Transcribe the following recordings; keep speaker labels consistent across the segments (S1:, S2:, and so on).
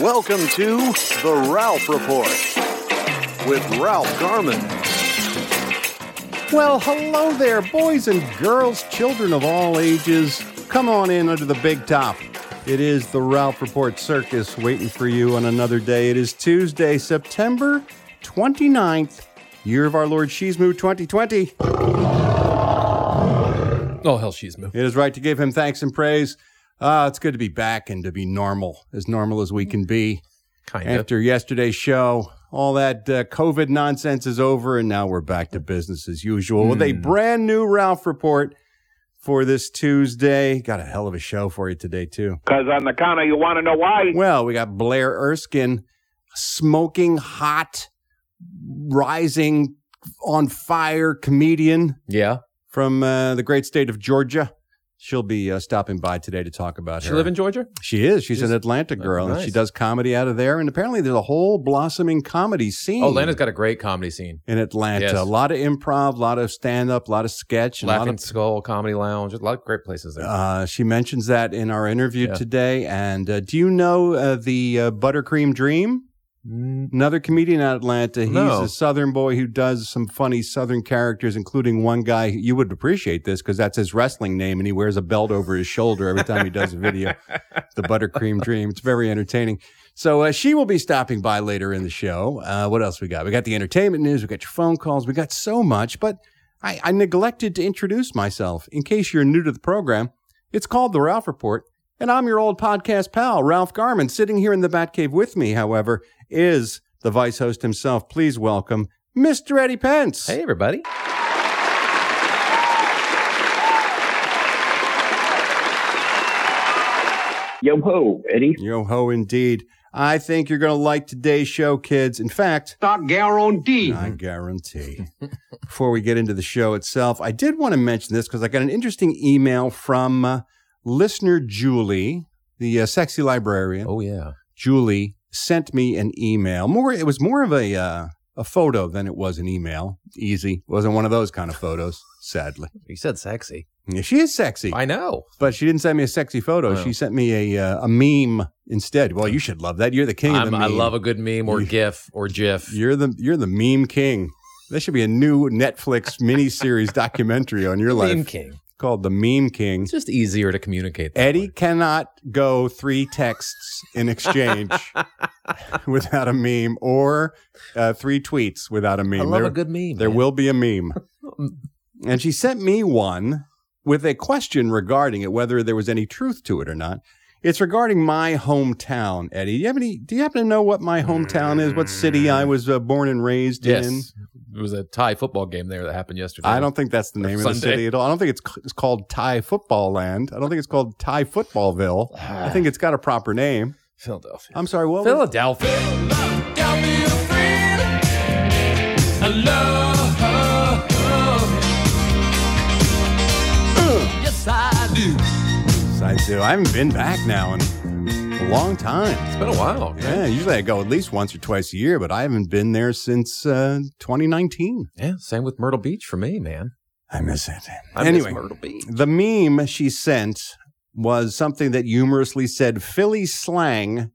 S1: Welcome to The Ralph Report with Ralph Garman.
S2: Well, hello there, boys and girls, children of all ages. Come on in under the big top. It is the Ralph Report Circus waiting for you on another day. It is Tuesday, September 29th, year of our Lord Shizmu 2020.
S3: Oh, hell, she's moved.
S2: It is right to give him thanks and praise. Ah, it's good to be back and to be normal, as normal as we can be.
S3: Kind of.
S2: After yesterday's show, all that uh, COVID nonsense is over, and now we're back to business as usual with a brand new Ralph report for this Tuesday. Got a hell of a show for you today, too.
S4: Because on the counter, you want to know why?
S2: Well, we got Blaire Erskine, smoking hot, rising on fire comedian
S3: Yeah.
S2: from uh, the great state of Georgia. She'll be uh, stopping by today to talk about
S3: She
S2: her.
S3: live in Georgia?
S2: She is. She's,
S3: She's-
S2: an Atlanta girl, and she does comedy out of there. And apparently, there's a whole blossoming comedy scene.
S3: Oh, Atlanta's got a great comedy scene.
S2: in Atlanta.
S3: Yes.
S2: A lot of improv, a lot of stand up, a lot of sketch. And a lot
S3: Laughing
S2: of,
S3: Skull Comedy Lounge. A lot of great places there.
S2: uh, she mentions that in our interview
S3: Yeah.
S2: today. And uh, do you know uh, the uh, Buttercream Dream? Another comedian out of Atlanta. He's
S3: No.
S2: a Southern boy who does some funny Southern characters, including one guy. You would appreciate this because that's his wrestling name, and he wears a belt over his shoulder every time he does a video. the Buttercream Dream. It's very entertaining. So uh, she will be stopping by later in the show. Uh, what else we got? We got the entertainment news. We got your phone calls. We got so much, but I, I neglected to introduce myself. In case you're new to the program, it's called the Ralph Report, and I'm your old podcast pal, Ralph Garman. Sitting here in the Batcave with me, however, is the vice host himself. Please welcome Mr. Eddie Pence.
S3: hey, everybody.
S4: Yo ho, Eddie.
S2: Yo ho, indeed. I think you're going to like today's show, kids. In fact,
S4: Not guaranteed.
S2: I guarantee. Before we get into the show itself, I did want to mention this because I got an interesting email from uh, listener Julie, the uh, sexy librarian.
S3: Oh, yeah.
S2: Julie sent me an email. More, it was more of a uh, a photo than it was an email. Easy, wasn't one of those kind of photos. Sadly,
S3: You said sexy.
S2: yeah, she is sexy,
S3: I know.
S2: but she didn't send me a sexy photo. She sent me a uh, a meme instead. Well, you should love that. You're the king of
S3: I'm,
S2: the
S3: I love a good meme or
S2: You-
S3: GIF or GIF.
S2: You're the you're the meme king. There should be a new Netflix miniseries documentary on your life
S3: Meme king.
S2: Called The Meme King.
S3: It's just easier to communicate. that
S2: Eddie
S3: way.
S2: cannot go three texts in exchange without a meme or uh, three tweets without a meme.
S3: I love
S2: there
S3: a good meme.
S2: there
S3: man.
S2: will be a meme. and she sent me one with a question regarding it, whether there was any truth to it or not. It's regarding my hometown, Eddie. Do you have any? Do you happen to know what my hometown is? What city I was uh, born and raised in?
S3: Yes. It was a tie football game there that happened yesterday.
S2: I don't think that's the
S3: Or
S2: name of the city at all. I don't think it's it's called Tie Football Land. I don't think it's called Tie Footballville. I think it's got a proper name.
S3: Philadelphia.
S2: I'm sorry. What? was-
S3: Philadelphia.
S2: I do. I haven't been back now in a long time.
S3: It's been a while.
S2: Yeah, usually I go at least once or twice a year, but I haven't been there since uh, 2019.
S3: Yeah, same with Myrtle Beach for me, man.
S2: I miss it.
S3: I
S2: anyway,
S3: miss Myrtle Beach.
S2: the meme she sent was something that humorously said Philly slang.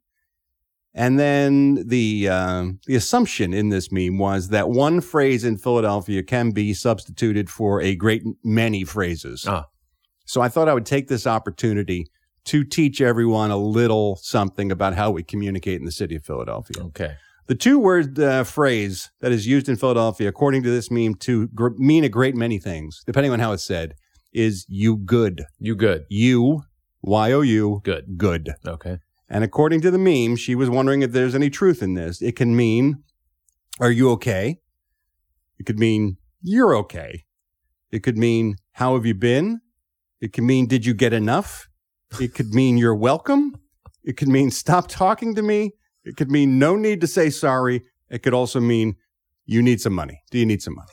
S2: And then the uh, the assumption in this meme was that one phrase in Philadelphia can be substituted for a great many phrases.
S3: Ah.
S2: So I thought I would take this opportunity to teach everyone a little something about how we communicate in the city of Philadelphia.
S3: Okay.
S2: The two word uh, phrase that is used in Philadelphia, according to this meme, to gr- mean a great many things, depending on how it's said, is you good.
S3: You good.
S2: You, Y O U,
S3: Good.
S2: good.
S3: Okay.
S2: And according to the meme, she was wondering if there's any truth in this. It can mean, are you okay? It could mean, you're okay. It could mean, how have you been? It could mean, did you get enough? It could mean, you're welcome. It could mean, stop talking to me. It could mean, no need to say sorry. It could also mean you need some money. Do you need some money?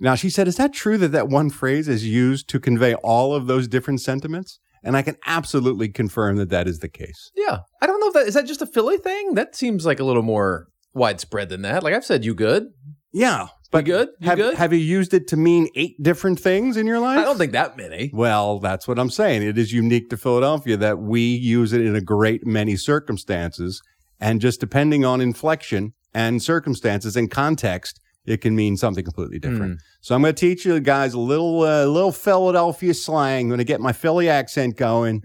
S2: Now, she said, is that true that that one phrase is used to convey all of those different sentiments? And I can absolutely confirm that that is the case.
S3: Yeah. I don't know if that is that just a Philly thing? That seems like a little more widespread than that. Like I've said you good.
S2: Yeah. But
S3: good? You
S2: have,
S3: good?
S2: have you used it to mean eight different things in your life?
S3: I don't think that many.
S2: Well, that's what I'm saying. It is unique to Philadelphia that we use it in a great many circumstances. And just depending on inflection and circumstances and context, it can mean something completely different. So I'm going to teach you guys a little, uh, little Philadelphia slang. I'm going to get my Philly accent going.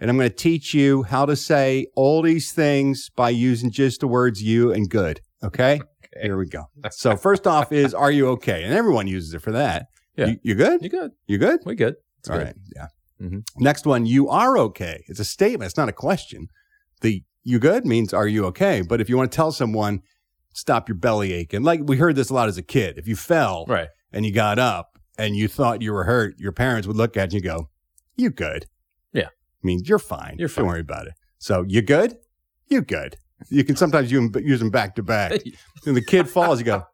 S2: And I'm going to teach you how to say all these things by using just the words you and good. Okay? Here we go. So first off is, are you okay? And everyone uses it for that.
S3: Yeah.
S2: You, you good?
S3: You good?
S2: You good?
S3: We good. It's
S2: All
S3: good.
S2: right. Yeah.
S3: Mhm.
S2: Next one, you are okay. It's a statement. It's not a question. The you good means are you okay? But if you want to tell someone, stop your belly aching. Like we heard this a lot as a kid. If you fell
S3: Right.
S2: and you got up and you thought you were hurt, your parents would look at you and go, You good.
S3: Yeah.
S2: Means you're fine.
S3: You're fine.
S2: Don't worry about it. So you good? You good. You can sometimes use them, use them back to back. And the kid falls, you go,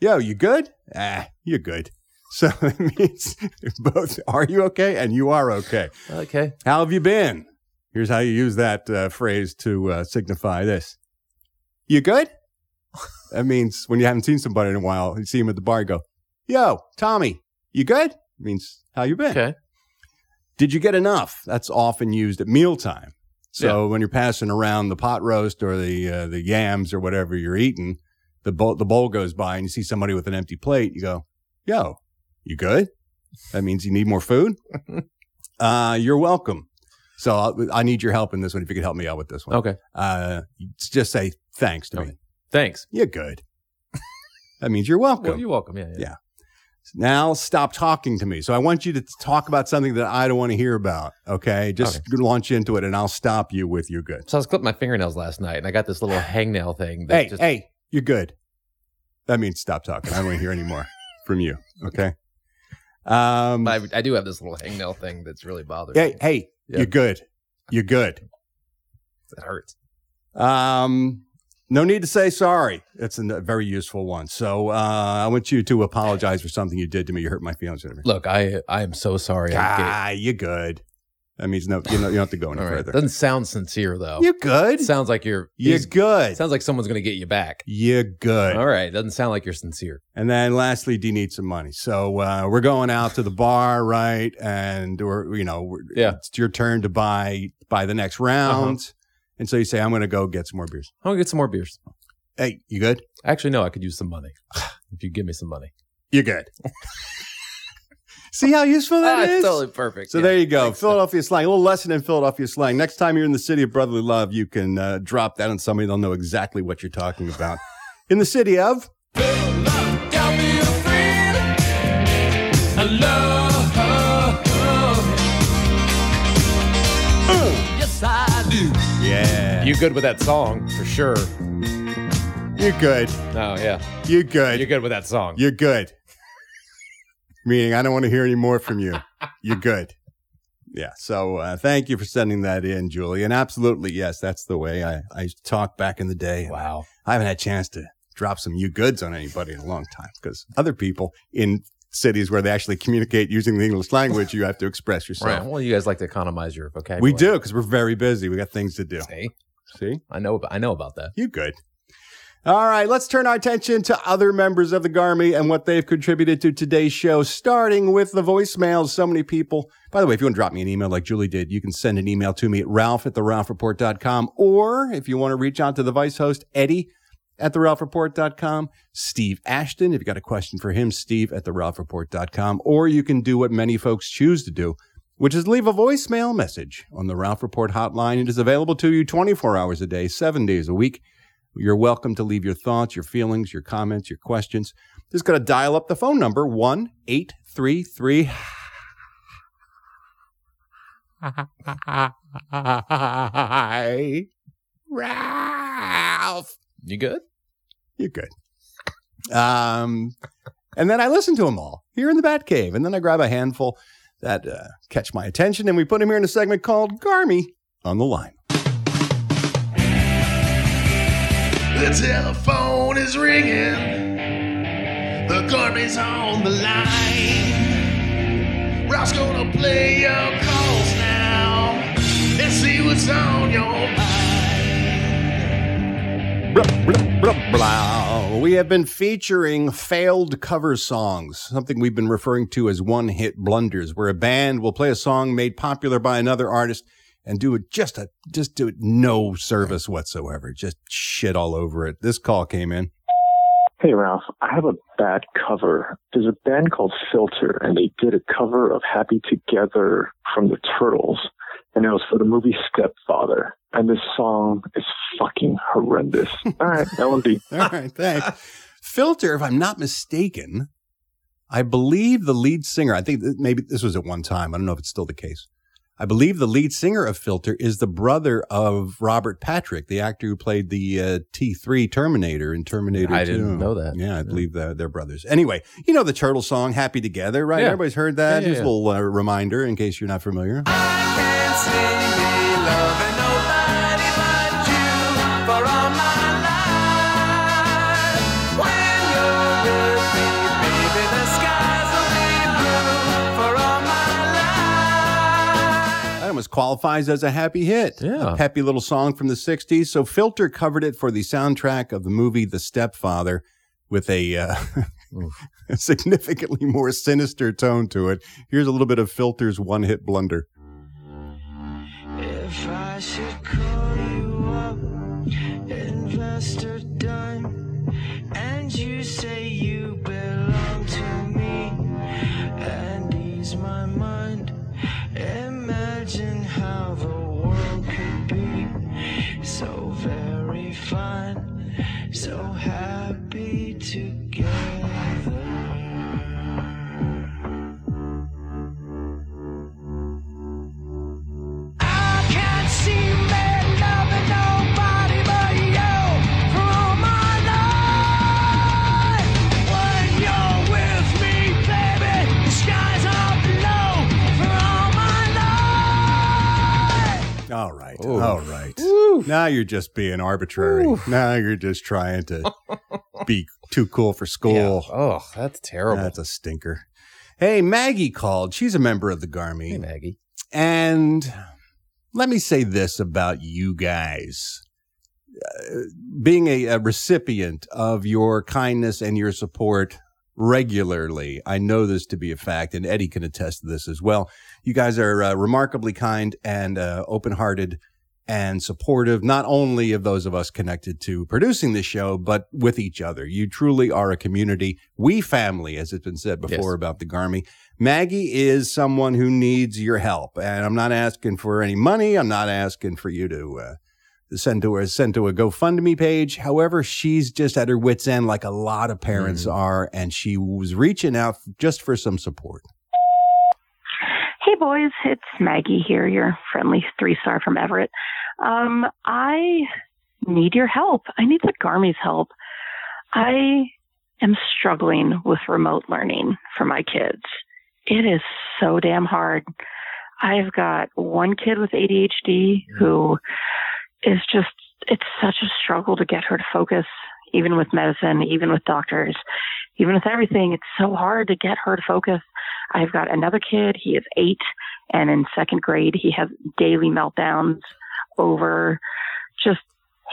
S2: Yo, you good? Ah, you're good. So it means both are you okay and you are okay.
S3: Okay.
S2: How have you been? Here's how you use that uh, phrase to uh, signify this. You good? that means when you haven't seen somebody in a while, you see him at the bar, you go, Yo, Tommy, you good? means how you been?
S3: Okay.
S2: Did you get enough? That's often used at mealtime. So when you're passing around the pot roast or the uh, the yams or whatever you're eating, the bowl, the bowl goes by and you see somebody with an empty plate. You go, "Yo, you good?" That means you need more food. uh, you're welcome. So I, I need your help in this one. If you could help me out with this one,
S3: Okay.
S2: uh, just say thanks to me.
S3: Thanks.
S2: You're good. that means you're welcome.
S3: Well, you're welcome. Yeah. Yeah.
S2: Yeah. Now stop talking to me. So I want you to talk about something that I don't want to hear about. Okay. Just launch into it and I'll stop you with you're good.
S3: So I was clipping my fingernails last night, and I got this little hangnail thing. That
S2: Hey,
S3: just,
S2: hey, you're good. That means stop talking. I don't want to hear any more from you. Okay. Um,
S3: I, I do have this little hangnail thing that's really bothering
S2: hey,
S3: me.
S2: hey,
S3: Yeah.
S2: you're good. You're good.
S3: That hurts.
S2: Um, no need to say sorry. It's a very useful one. So uh, I want you to apologize for something you did to me. You hurt my feelings. Whatever.
S3: Look, I I am so sorry.
S2: Ah, you're good. That means no. You know, you don't have to go any
S3: gave, all right.
S2: further.
S3: Doesn't sound sincere though.
S2: You're good.
S3: Sounds like you're.
S2: You're good.
S3: Sounds like someone's going to get you back.
S2: You're good.
S3: All right. Doesn't sound like you're sincere.
S2: And then lastly, do you need some money? So uh, we're going out to the bar, right? And we or you know, we're,
S3: Yeah.
S2: it's your turn to buy buy the next round. And so you say, I'm going to go get some more beers.
S3: I'm gonna get some more beers.
S2: Hey, you good?
S3: Actually, no. I could use some money. if you give me some money.
S2: You're good. See how useful that
S3: Ah,
S2: is?
S3: totally perfect.
S2: So
S3: Yeah.
S2: there you go.
S3: Thanks.
S2: Philadelphia slang, a little lesson in Philadelphia slang. Next time you're in the city of brotherly love, you can uh, drop that on somebody. They'll know exactly what you're talking about. in the city of yeah,
S3: You good with that song for sure?
S2: you're good.
S3: Oh yeah,
S2: You're good.
S3: you're good with that song.
S2: You're good. Meaning, I don't want to hear any more from you. You're good. Yeah. So uh, thank you for sending that in, Julie. And absolutely, yes, that's the way I, I talked back in the day.
S3: Wow.
S2: I haven't had a chance to drop some you goods on anybody in a long time because other people in cities where they actually communicate using the English language, you have to express yourself.
S3: Right. Well, you guys like to economize your vocabulary.
S2: We do because we're very busy. We got things to do.
S3: See,
S2: See?
S3: I know. I know about that.
S2: You good. All right, let's turn our attention to other members of the Garmy and what they've contributed to today's show, starting with the voicemails. So many people. By the way, if you want to drop me an email like Julie did, you can send an email to me at ralph at the ralphreport.com. Or if you want to reach out to the vice host, Eddie at the ralphreport.com, Steve Ashton, if you've got a question for him, Steve at the ralphreport.com. Or you can do what many folks choose to do, which is leave a voicemail message on the Ralph Report hotline. It is available to you 24 hours a day, seven days a week. You're welcome to leave your thoughts, your feelings, your comments, your questions. Just got to dial up the phone number 1 833 Ralph.
S3: You good?
S2: You're good. Um, and then I listen to them all here in the Bat Cave, and then I grab a handful that uh, catch my attention, and we put him here in a segment called Garmy on the Line.
S5: The telephone is ringing. The garbage on the line. Ralph's gonna play your calls now and see what's on your mind.
S2: Blah, blah, blah, blah. We have been featuring failed cover songs, something we've been referring to as one hit blunders, where a band will play a song made popular by another artist and do it just a just do it no service whatsoever, just shit all over it. This call came in.
S6: Hey Ralph, I have a bad cover. There's a band called Filter, and they did a cover of Happy Together from the Turtles, and it was for the movie Stepfather. And this song is fucking horrendous. All right, LMD.
S2: All right, thanks. Filter, if I'm not mistaken, I believe the lead singer, I think maybe this was at one time. I don't know if it's still the case. I believe the lead singer of Filter is the brother of Robert Patrick, the actor who played the uh, T3 Terminator in Terminator
S3: I
S2: 2.
S3: didn't know that.
S2: Yeah, I believe they're, they're brothers. Anyway, you know the Turtle song, Happy Together, right?
S3: Yeah.
S2: Everybody's heard that.
S3: Yeah, yeah,
S2: Just a little uh, reminder in case you're not familiar. Almost qualifies as a happy hit.
S3: Yeah.
S2: A peppy little song from the 60s. So Filter covered it for the soundtrack of the movie The Stepfather with a, uh, a significantly more sinister tone to it. Here's a little bit of Filter's one hit blunder.
S7: If I should call you up, investor done, and you say you belong to me, and ease my so happy together.
S2: Now you're just being arbitrary. Now you're just trying to be too cool for school.
S3: Oh, that's terrible.
S2: That's a stinker. Hey, Maggie called. She's a member of the Garmy.
S3: hey, Maggie.
S2: And let me say this about you guys. Uh, being a, a recipient of your kindness and your support regularly, I know this to be a fact, and Eddie can attest to this as well. You guys are uh, remarkably kind and uh, open hearted and supportive, not only of those of us connected to producing this show, but with each other. You truly are a community. We family, as it's been said before
S3: Yes.
S2: about the Garmy. Maggie is someone who needs your help, and I'm not asking for any money. I'm not asking for you to uh, send to her send to a GoFundMe page. However, she's just at her wits end, like a lot of parents are, and she was reaching out just for some support.
S8: Hey boys, it's Maggie here, your friendly three star from Everett. Um, I need your help. I need the Garmy's help. I am struggling with remote learning for my kids. It is so damn hard. I've got one kid with ADHD who is just, it's such a struggle to get her to focus, even with medicine, even with doctors, even with everything. It's so hard to get her to focus. I've got another kid. He is eight, and in second grade, he has daily meltdowns over just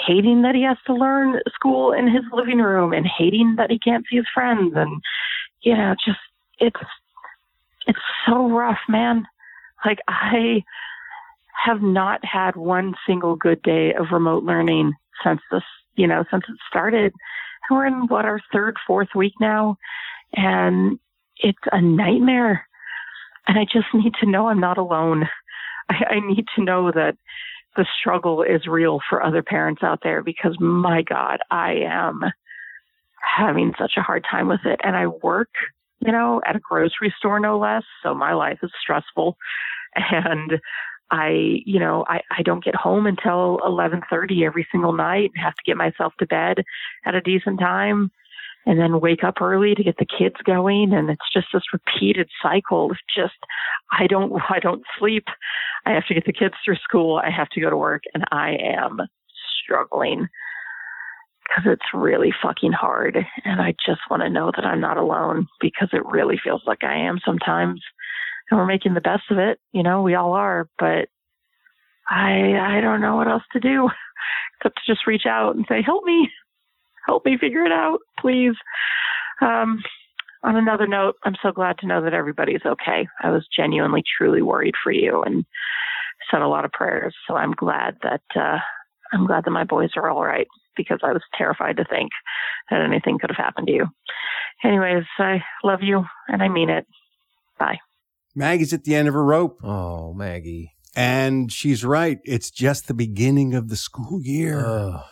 S8: hating that he has to learn school in his living room and hating that he can't see his friends. And, you know, just, it's, it's so rough, man. Like, I have not had one single good day of remote learning since this, you know, since it started. We're in what our third, fourth week now. And it's a nightmare. And I just need to know I'm not alone. I, I need to know that the struggle is real for other parents out there because my God, I am having such a hard time with it. And I work, you know, at a grocery store no less. So my life is stressful. And I, you know, I, I don't get home until 1130 every single night and have to get myself to bed at a decent time and then wake up early to get the kids going and it's just this repeated cycle of just i don't i don't sleep i have to get the kids through school i have to go to work and i am struggling because it's really fucking hard. And I just want to know that I'm not alone because it really feels like I am sometimes. And we're making the best of it. You know, we all are, but I, I don't know what else to do except to just reach out and say, help me, help me figure it out, please. Um, on another note, I'm so glad to know that everybody's okay. I was genuinely, truly worried for you and said a lot of prayers. So I'm glad that uh, I'm glad that my boys are all right because I was terrified to think that anything could have happened to you. Anyways, I love you and I mean it. Bye.
S2: Maggie's at the end of her rope.
S3: Oh, Maggie.
S2: And she's right. It's just the beginning of the school year.
S3: Oh,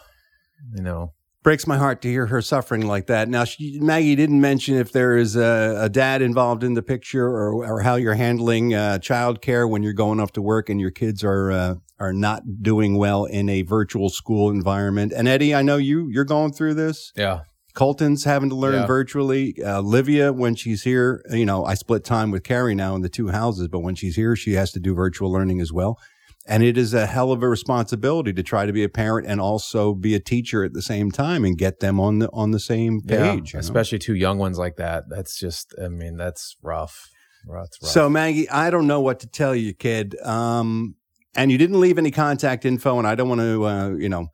S3: you know.
S2: Breaks my heart to hear her suffering like that. Now, she, Maggie didn't mention if there is a, a dad involved in the picture or, or how you're handling uh, childcare when you're going off to work and your kids are uh, are not doing well in a virtual school environment. And Eddie, I know you you're going through this.
S3: Yeah.
S2: Colton's having to learn
S3: Yeah.
S2: virtually. Uh, Livia, when she's here, you know, I split time with Carrie now in the two houses, but when she's here, she has to do virtual learning as well. And it is a hell of a responsibility to try to be a parent and also be a teacher at the same time and get them on the on the same
S3: Yeah,
S2: page. know?
S3: especially two young ones like that. That's just, I mean, that's rough. Rough, rough.
S2: So Maggie, I don't know what to tell you, kid. Um, and you didn't leave any contact info, and I don't want to, uh, you know,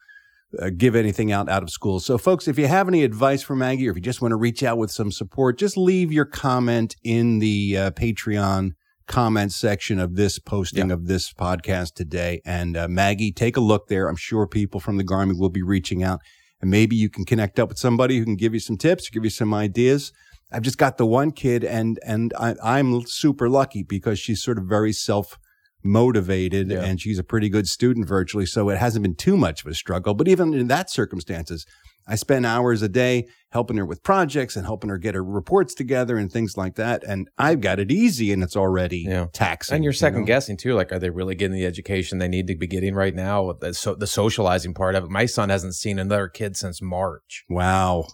S2: uh, give anything out out of school. So, folks, if you have any advice for Maggie, or if you just want to reach out with some support, just leave your comment in the uh, Patreon comment section of this posting of this podcast today. And uh, Maggie, take a look there. I'm sure people from the Garmy will be reaching out, and maybe you can connect up with somebody who can give you some tips, or give you some ideas. I've just got the one kid, and and I, I'm super lucky because she's sort of very self motivated
S3: Yeah.
S2: and she's a pretty good student virtually. So it hasn't been too much of a struggle. But even in that circumstances, I spend hours a day helping her with projects and helping her get her reports together and things like that. And I've got it easy and it's already taxing.
S3: and you're
S2: you
S3: second
S2: know?
S3: guessing too. Like, are they really getting the education they need to be getting right now? The, so, the socializing part of it. My son hasn't seen another kid since March.
S2: Wow.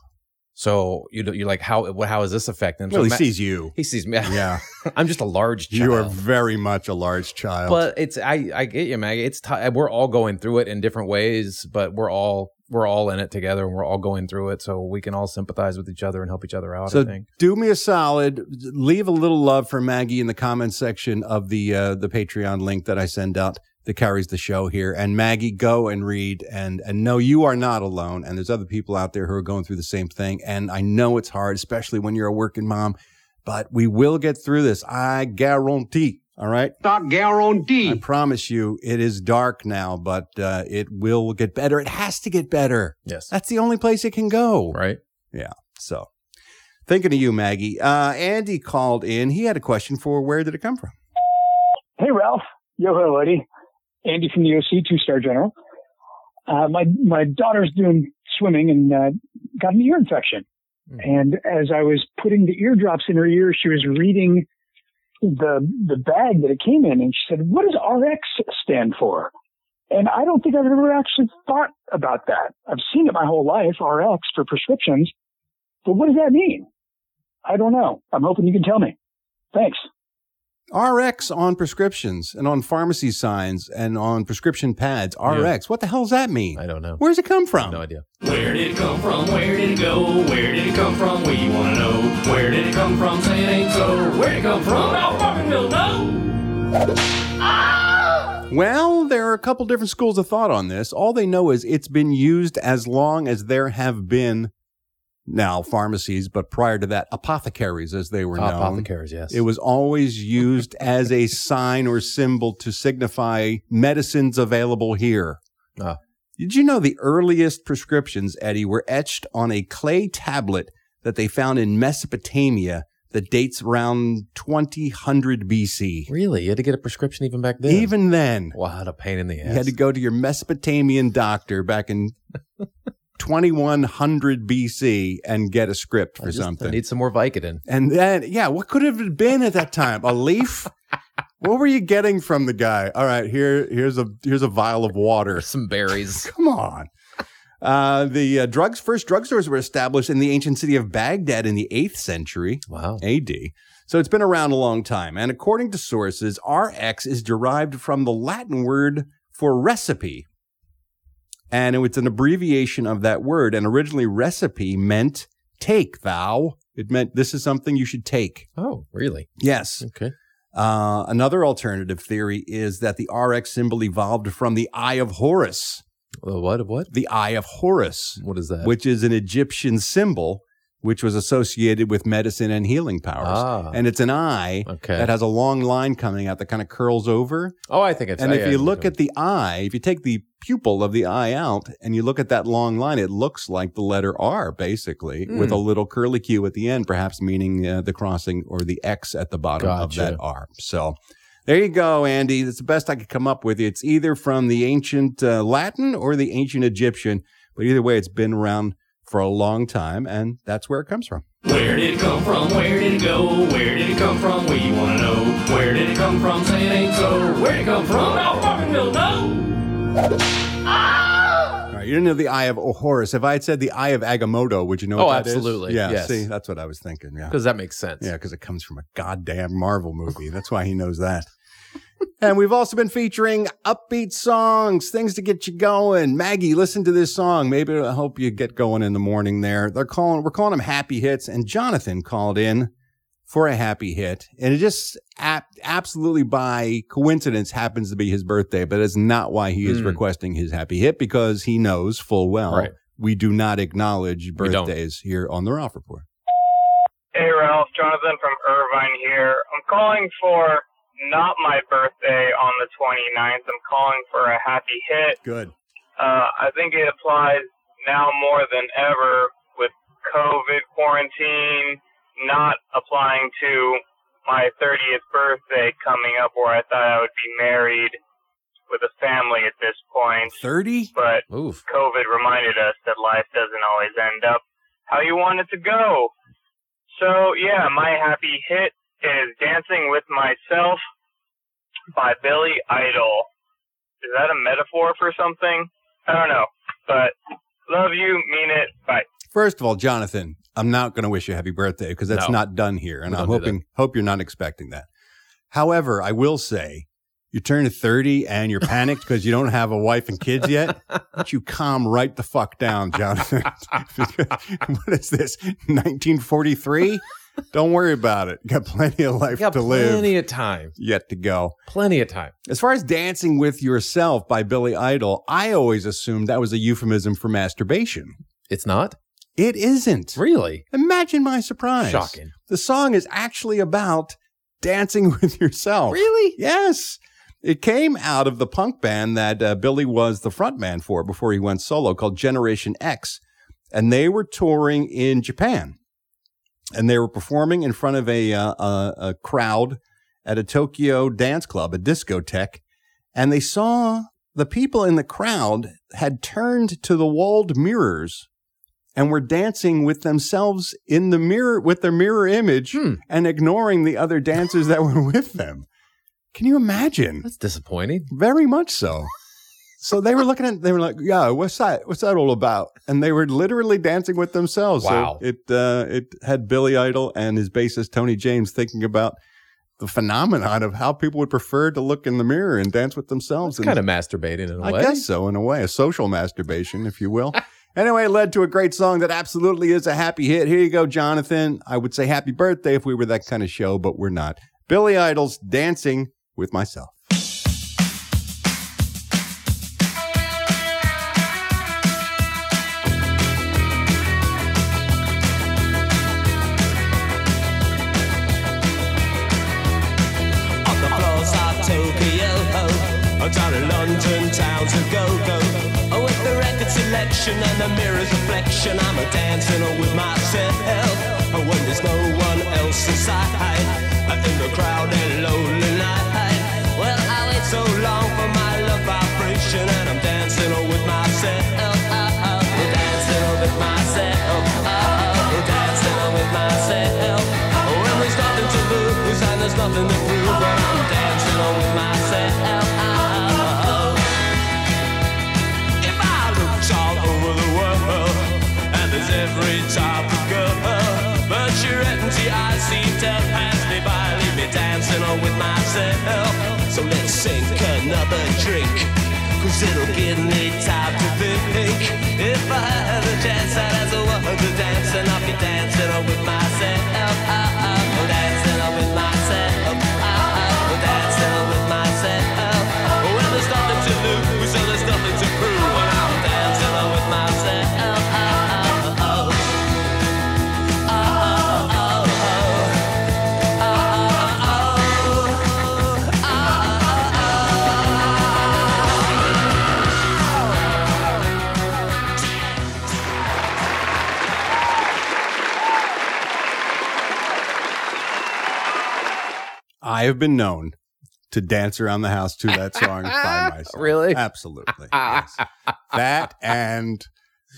S3: So you you're like, how how is this affecting him?
S2: Well,
S3: so
S2: he
S3: Ma-
S2: sees you.
S3: He sees me.
S2: Yeah.
S3: I'm just a large child.
S2: You are very much a large child.
S3: But it's I I get you, Maggie. It's t- we're all going through it in different ways, but we're all we're all in it together, and we're all going through it, so we can all sympathize with each other and help each other out. I
S2: So
S3: think.
S2: do me a solid, leave a little love for Maggie in the comment section of the uh, the Patreon link that I send out that carries the show here. And Maggie, go and read and and know you are not alone. And there's other people out there who are going through the same thing. And I know it's hard, especially when you're a working mom, but we will get through this. I guarantee. All right.
S4: Not guarantee.
S2: I promise you, it is dark now, but uh, it will get better. It has to get better.
S3: Yes.
S2: That's the only place it can go.
S3: Right.
S2: Yeah. So thinking of you, Maggie. Uh, Andy called in. He had a question for where did it come from?
S9: Hey, Ralph. Yo ho, Eddie. Andy from the OC, two star general. Uh, my my daughter's doing swimming and uh, got an ear infection. And as I was putting the eardrops in her ear, she was reading the the bag that it came in, and she said, "What does RX stand for?" And I don't think I've ever actually thought about that. I've seen it my whole life, RX for prescriptions, but what does that mean? I don't know. I'm hoping you can tell me. Thanks.
S2: RX on prescriptions and on pharmacy signs and on prescription pads. RX. What the hell does that mean?
S3: I don't know.
S2: Where's it come from?
S3: No idea.
S10: Where did it come from? Where did it go? Where did it come from? We want to know. Where did it come from? Say it ain't so. Where did it come from? I fucking will know.
S2: Well, there are a couple different schools of thought on this. All they know is it's been used as long as there have been now pharmacies, but prior to that, apothecaries as they were known.
S3: Apothecaries, yes.
S2: It was always used as a sign or symbol to signify medicines available here.
S3: Ah.
S2: Did you know the earliest prescriptions, Eddie, were etched on a clay tablet that they found in Mesopotamia that dates around 2000 BC?
S3: Really? You had to get a prescription even back then?
S2: Even then.
S3: Wow, what a pain in the ass.
S2: You had to go to your Mesopotamian doctor back in 2100 BC and get a script for
S3: I just-
S2: something.
S3: I need some more Vicodin.
S2: and then, yeah, what could have it been at that time? A leaf? what were you getting from the guy? All right, here, here's a here's a vial of water.
S3: Some berries.
S2: Come on. Uh, the uh, drugs first drugstores were established in the ancient city of Baghdad in the 8th century
S3: Wow.
S2: AD. So it's been around a long time. And according to sources, RX is derived from the Latin word for recipe. And it was an abbreviation of that word. And originally, recipe meant take thou. It meant this is something you should take.
S3: Oh, really?
S2: Yes.
S3: Okay.
S2: Uh, another alternative theory is that the RX symbol evolved from the Eye of Horus.
S3: The what of what?
S2: The Eye of Horus.
S3: What is that?
S2: Which is an Egyptian symbol which was associated with medicine and healing powers.
S3: Ah.
S2: And it's an eye
S3: Okay.
S2: that has a long line coming out that kind of curls over.
S3: Oh, I think it's.
S2: and
S3: I-
S2: if
S3: I-
S2: you look at the eye, if you take the pupil of the eye out and you look at that long line, it looks like the letter R, basically, with
S3: Hmm.
S2: a little curly Q at the end, perhaps meaning uh, the crossing or the X at the bottom of that R. So there you go, Andy. That's the best I could come up with. It's either from the ancient uh, Latin or the ancient Egyptian, but either way, it's been around for a long time, and that's where it comes from.
S10: Where did it come from? Where did it go? Where did it come from? We wanna know. Where did it come from? Say it ain't so. Where did it come from? Now fucking will know. Ah!
S2: All right, you didn't know the Eye of Horus. If I had said the Eye of Agamotto, would you know
S3: Oh,
S2: what that is?
S3: absolutely.
S2: Yeah,
S3: Yes.
S2: see, that's what I was thinking. Yeah.
S3: because that makes sense.
S2: Yeah, because it comes from a goddamn Marvel movie. That's why he knows that. And we've also been featuring upbeat songs, things to get you going. Maggie, listen to this song. Maybe it'll help you get going in the morning there. They're calling, we're calling them happy hits. And Jonathan called in for a happy hit. And it just ap- absolutely by coincidence happens to be his birthday, but it's not why he is
S3: Mm.
S2: requesting his happy hit because he knows full well
S3: Right.
S2: we do not acknowledge birthdays here on the Ralph Report.
S11: Hey Ralph, Jonathan from Irvine here. I'm calling for not my birthday on the 29th. I'm calling for a happy hit.
S2: Good.
S11: Uh, I think it applies now more than ever with COVID quarantine not applying to my 30th birthday coming up where I thought I would be married with a family at this point.
S2: 30?
S11: But
S3: Oof.
S11: COVID reminded us that life doesn't always end up how you want it to go. So yeah, my happy hit is Dancing with Myself by Billy Idol. Is that a metaphor for something? I don't know. But love you, mean it, bye.
S2: First of all, Jonathan, I'm not going to wish you happy birthday because that's
S3: No.
S2: not done here, and I'm hoping hope you're not expecting that. However, I will say, you turn 30 and you're panicked because you don't have a wife and kids yet. but you calm right the fuck down, Jonathan? what is this? 1943? Don't worry about it. Got plenty of life to live
S3: plenty of time.
S2: yet to go.
S3: Plenty of time.
S2: As far as dancing with yourself by Billy Idol, I always assumed that was a euphemism for masturbation.
S3: It's not
S2: It isn't.
S3: really
S2: Imagine my surprise.
S3: shocking.
S2: The song is actually about dancing with yourself.
S3: Really?
S2: Yes. It came out of the punk band that uh, Billy was the frontman for before he went solo called Generation X. And they were touring in Japan. And they were performing in front of a, uh, a, a crowd at a Tokyo dance club, a discotheque. And they saw the people in the crowd had turned to the walled mirrors and were dancing with themselves in the mirror with their mirror image
S3: Hmm.
S2: and ignoring the other dancers that were with them. Can you imagine?
S3: That's disappointing.
S2: Very much so. So they were looking at, they were like, "Yeah, what's that? What's that all about?" And they were literally dancing with themselves.
S3: Wow.
S2: So it uh, it had Billy Idol and his bassist Tony James thinking about the phenomenon of how people would prefer to look in the mirror and dance with themselves. And
S3: kind of masturbating in a
S2: I
S3: way.
S2: guess so, in a way, a social masturbation, if you will. anyway, it led to a great song that absolutely is a happy hit. Here you go, Jonathan. I would say happy birthday if we were that kind of show, but we're not. Billy Idol's Dancing with Myself.
S7: Town to go go. Oh, with the record selection and the mirror's reflection, I'm a dancing with myself. Oh, when there's no one else inside, in the crowded lonely night. Well, I wait so long for my love vibration, and I'm dancing with myself. Dancing with myself. Dancing with myself. Oh, when there's nothing to lose and there's nothing to leave with myself. So let's sink another drink. Cause it'll give me time to think. If I had a chance, I'd ask the world to dance, and I'll be dancing with myself. Ah, ah, dancing with myself.
S2: I have been known to dance around the house to that song by myself.
S3: Really?
S2: Absolutely. yes. That and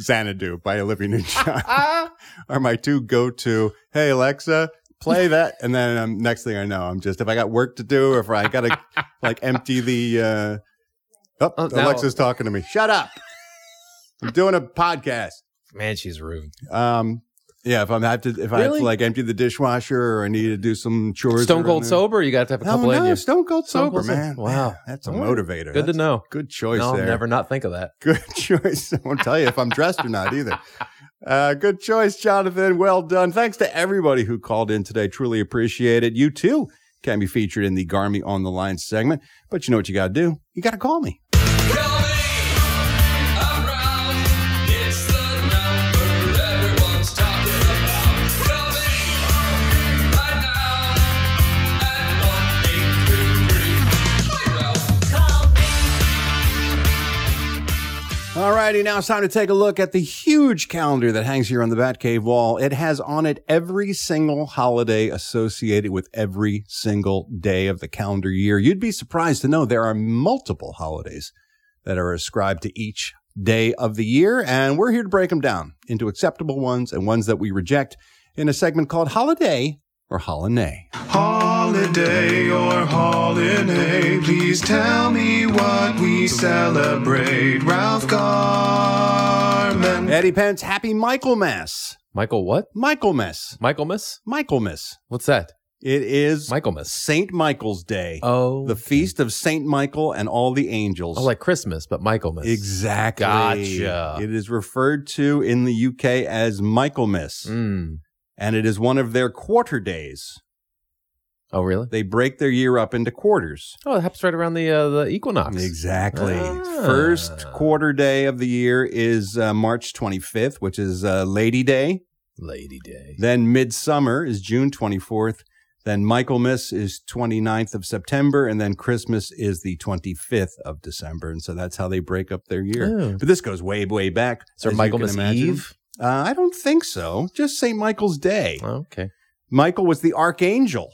S2: Xanadu by Olivia Newton-John are my two go-to. Hey Alexa, play that, and then um, next thing I know, I'm just if I got work to do, or if I got to like empty the. Uh, oh,
S3: Oh, now-
S2: Alexa's talking to me. Shut up! I'm doing a podcast.
S3: Man, she's rude.
S2: Um, yeah, if I'm have to, if I have
S3: Really?
S2: to like empty the dishwasher or I need to do some chores,
S3: Stone
S2: around
S3: cold
S2: there.
S3: sober. You got to have a
S2: No,
S3: couple in
S2: no,
S3: you.
S2: Stone Cold
S3: Stone
S2: Sober,
S3: Cold Sober.
S2: man.
S3: Wow.
S2: That's a
S3: All right.
S2: motivator.
S3: Good to
S2: That's
S3: know.
S2: Good choice
S3: No, I'll
S2: there.
S3: never not think of that.
S2: Good choice. I won't tell you if I'm dressed or not either. Uh, good choice, Jonathan. Well done. Thanks to everybody who called in today. Truly appreciate it. You too can be featured in the Garmy on the Line segment. But you know what you got to do? You got to call me. Alrighty, now it's time to take a look at the huge calendar that hangs here on the Batcave wall. It has on it every single holiday associated with every single day of the calendar year. You'd be surprised to know there are multiple holidays that are ascribed to each day of the year, and we're here to break them down into acceptable ones and ones that we reject in a segment called Holiday or Holiday.
S12: Holiday or holiday, please tell me what we celebrate. Ralph Garman.
S2: Eddie Pence, happy Michaelmas.
S3: Michael what?
S2: Michaelmas.
S3: Michaelmas?
S2: Michaelmas.
S3: What's that?
S2: It is
S3: Michaelmas.
S2: Saint Michael's Day.
S3: Oh.
S2: The feast of Saint Michael and all the angels.
S3: Oh, like Christmas, but Michaelmas.
S2: exactly.
S3: Gotcha.
S2: It is referred to in the UK as Michaelmas,
S3: Mm.
S2: And it is one of their quarter days.
S3: Oh, really?
S2: They break their year up into quarters.
S3: Oh, it happens right around the uh, the equinox.
S2: Exactly.
S3: Ah.
S2: First quarter day of the year is uh, March 25th, which is uh, Lady Day.
S3: Lady Day.
S2: Then Midsummer is June 24th. Then Michaelmas is 29th of September. And then Christmas is the 25th of December. And so that's how they break up their year.
S3: Oh.
S2: But this goes way, way back.
S3: Is there
S2: as you can
S3: Michaelmas. Eve?
S2: Uh, I don't think so. Just St. Michael's Day.
S3: Oh, okay.
S2: Michael was the archangel,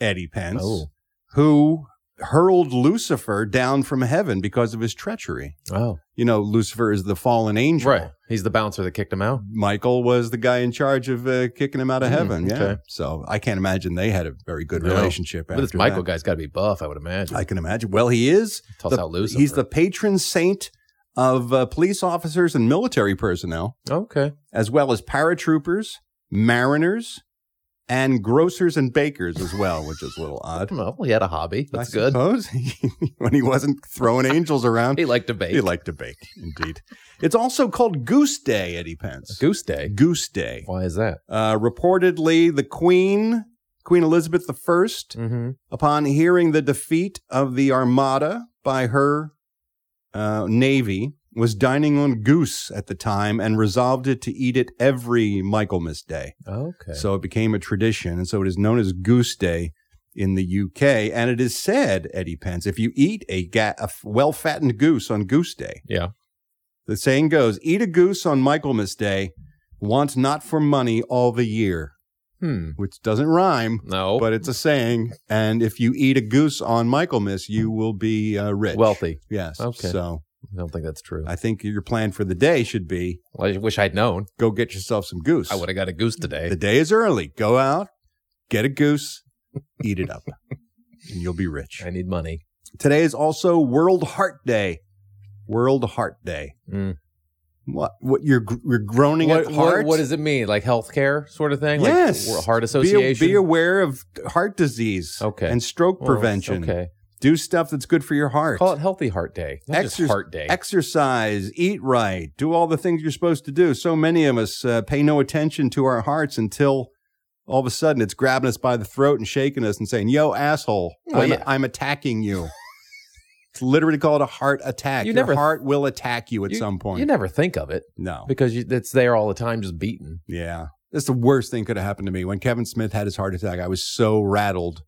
S2: Eddie Pence,
S3: Oh.
S2: who hurled Lucifer down from heaven because of his treachery.
S3: Oh,
S2: You know, Lucifer is the fallen angel.
S3: right. He's the bouncer that kicked him out.
S2: Michael was the guy in charge of uh, kicking him out of
S3: Hmm,
S2: heaven. Yeah.
S3: okay.
S2: So I can't imagine they had a very good
S3: No.
S2: relationship.
S3: But this Michael
S2: that.
S3: guy's got to be buff, I would imagine.
S2: I can imagine. Well, he is.
S3: Toss
S2: the-
S3: out Lucifer.
S2: He's the patron saint of uh, police officers and military personnel,
S3: okay.
S2: as well as paratroopers, mariners, and grocers and bakers as well, which is a little odd.
S3: Well, he had a hobby. That's
S2: I
S3: good.
S2: suppose. when he wasn't throwing angels around.
S3: He liked to bake.
S2: He liked to bake, indeed. It's also called Goose Day, Eddie Pence.
S3: Goose Day.
S2: Goose Day.
S3: Why is that?
S2: Uh, reportedly, the Queen, Queen Elizabeth I,
S3: Mm-hmm.
S2: upon hearing the defeat of the Armada by her uh, navy, was dining on goose at the time and resolved it to eat it every Michaelmas Day.
S3: Okay.
S2: So it became a tradition, and so it is known as Goose Day in the UK. And it is said, Eddie Pence, if you eat a, ga- a well-fattened goose on Goose Day,
S3: yeah.
S2: the saying goes, eat a goose on Michaelmas Day, want not for money all the year,
S3: Hmm.
S2: which doesn't rhyme,
S3: No.
S2: but it's a saying. And if you eat a goose on Michaelmas, you will be uh, rich.
S3: Wealthy.
S2: Yes.
S3: Okay.
S2: So
S3: I don't think that's true.
S2: I think your plan for the day should be
S3: Well, I wish I'd known.
S2: go get yourself some goose.
S3: I would have got a goose today.
S2: The day is early. Go out, get a goose, eat it up, and you'll be rich.
S3: I need money.
S2: Today is also World Heart Day. World Heart Day.
S3: Mm.
S2: What? What? You're you're groaning
S3: What,
S2: at heart?
S3: what does it mean? Like healthcare sort of thing?
S2: Yes.
S3: Like heart
S2: Be-
S3: association?
S2: Be, aware of heart disease.
S3: Okay.
S2: And stroke
S3: Well,
S2: prevention.
S3: Okay.
S2: Do stuff that's good for your heart.
S3: Call it Healthy Heart Day,
S2: Exer-
S3: Heart Day.
S2: Exercise, eat right, do all the things you're supposed to do. So many of us uh, pay no attention to our hearts until all of a sudden it's grabbing us by the throat and shaking us and saying, Yo, asshole,
S3: Well,
S2: I'm,
S3: yeah.
S2: I'm attacking you. It's literally called a heart attack.
S3: You
S2: Your
S3: never-
S2: heart will attack you at
S3: you,
S2: some point.
S3: You never think of it
S2: no.
S3: because you, it's there all the time, just beating.
S2: Yeah. That's the worst thing could have happened to me. When Kevin Smith had his heart attack, I was so rattled.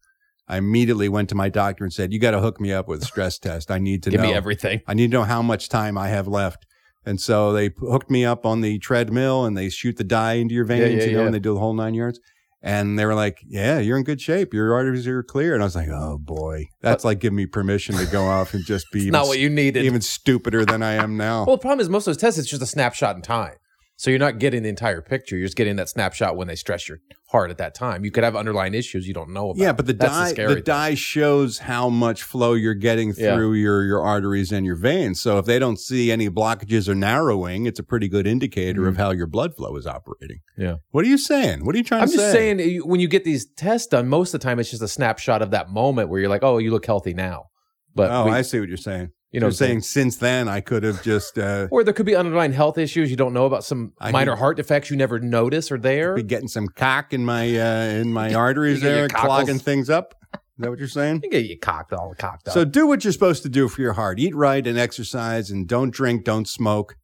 S2: I immediately went to my doctor and said, You got to hook me up with a stress test. I need to
S3: Give
S2: know
S3: me everything.
S2: I need to know how much time I have left. And so they p- hooked me up on the treadmill and they shoot the dye into your veins,
S3: yeah,
S2: you know,
S3: yeah.
S2: and they do the whole nine yards. And they were like, Yeah, you're in good shape. Your arteries are clear. And I was like, Oh boy, that's like giving me permission to go off and just be even
S3: not what you needed.
S2: even stupider than I am now.
S3: Well, the problem is most of those tests, it's just a snapshot in time. So you're not getting the entire picture. You're just getting that snapshot when they stress your heart at that time. You could have underlying issues you don't know about.
S2: Yeah, but the
S3: That's
S2: dye the,
S3: thing.
S2: dye shows how much flow you're getting
S3: Yeah.
S2: through your your arteries and your veins. So if they don't see any blockages or narrowing, it's a pretty good indicator of mm-hmm. how your blood flow is operating.
S3: Yeah.
S2: What are you saying? What are you trying
S3: I'm
S2: to say?
S3: I'm just saying, eh, when you get these tests done, most of the time it's just a snapshot of that moment where you're like, "Oh, you look healthy now." But
S2: oh,
S3: we-
S2: I see what you're saying.
S3: You know
S2: you're saying since then I could have just uh,
S3: or there could be underlying health issues you don't know about, some
S2: I
S3: minor heart defects you never notice are there.
S2: be getting some cock in my uh, in my arteries
S3: You get your
S2: there, clogging things up. Is that what you're saying?
S3: You get you cocked all cocked up.
S2: So do what you're supposed to do for your heart. Eat right and exercise, and don't drink, don't smoke,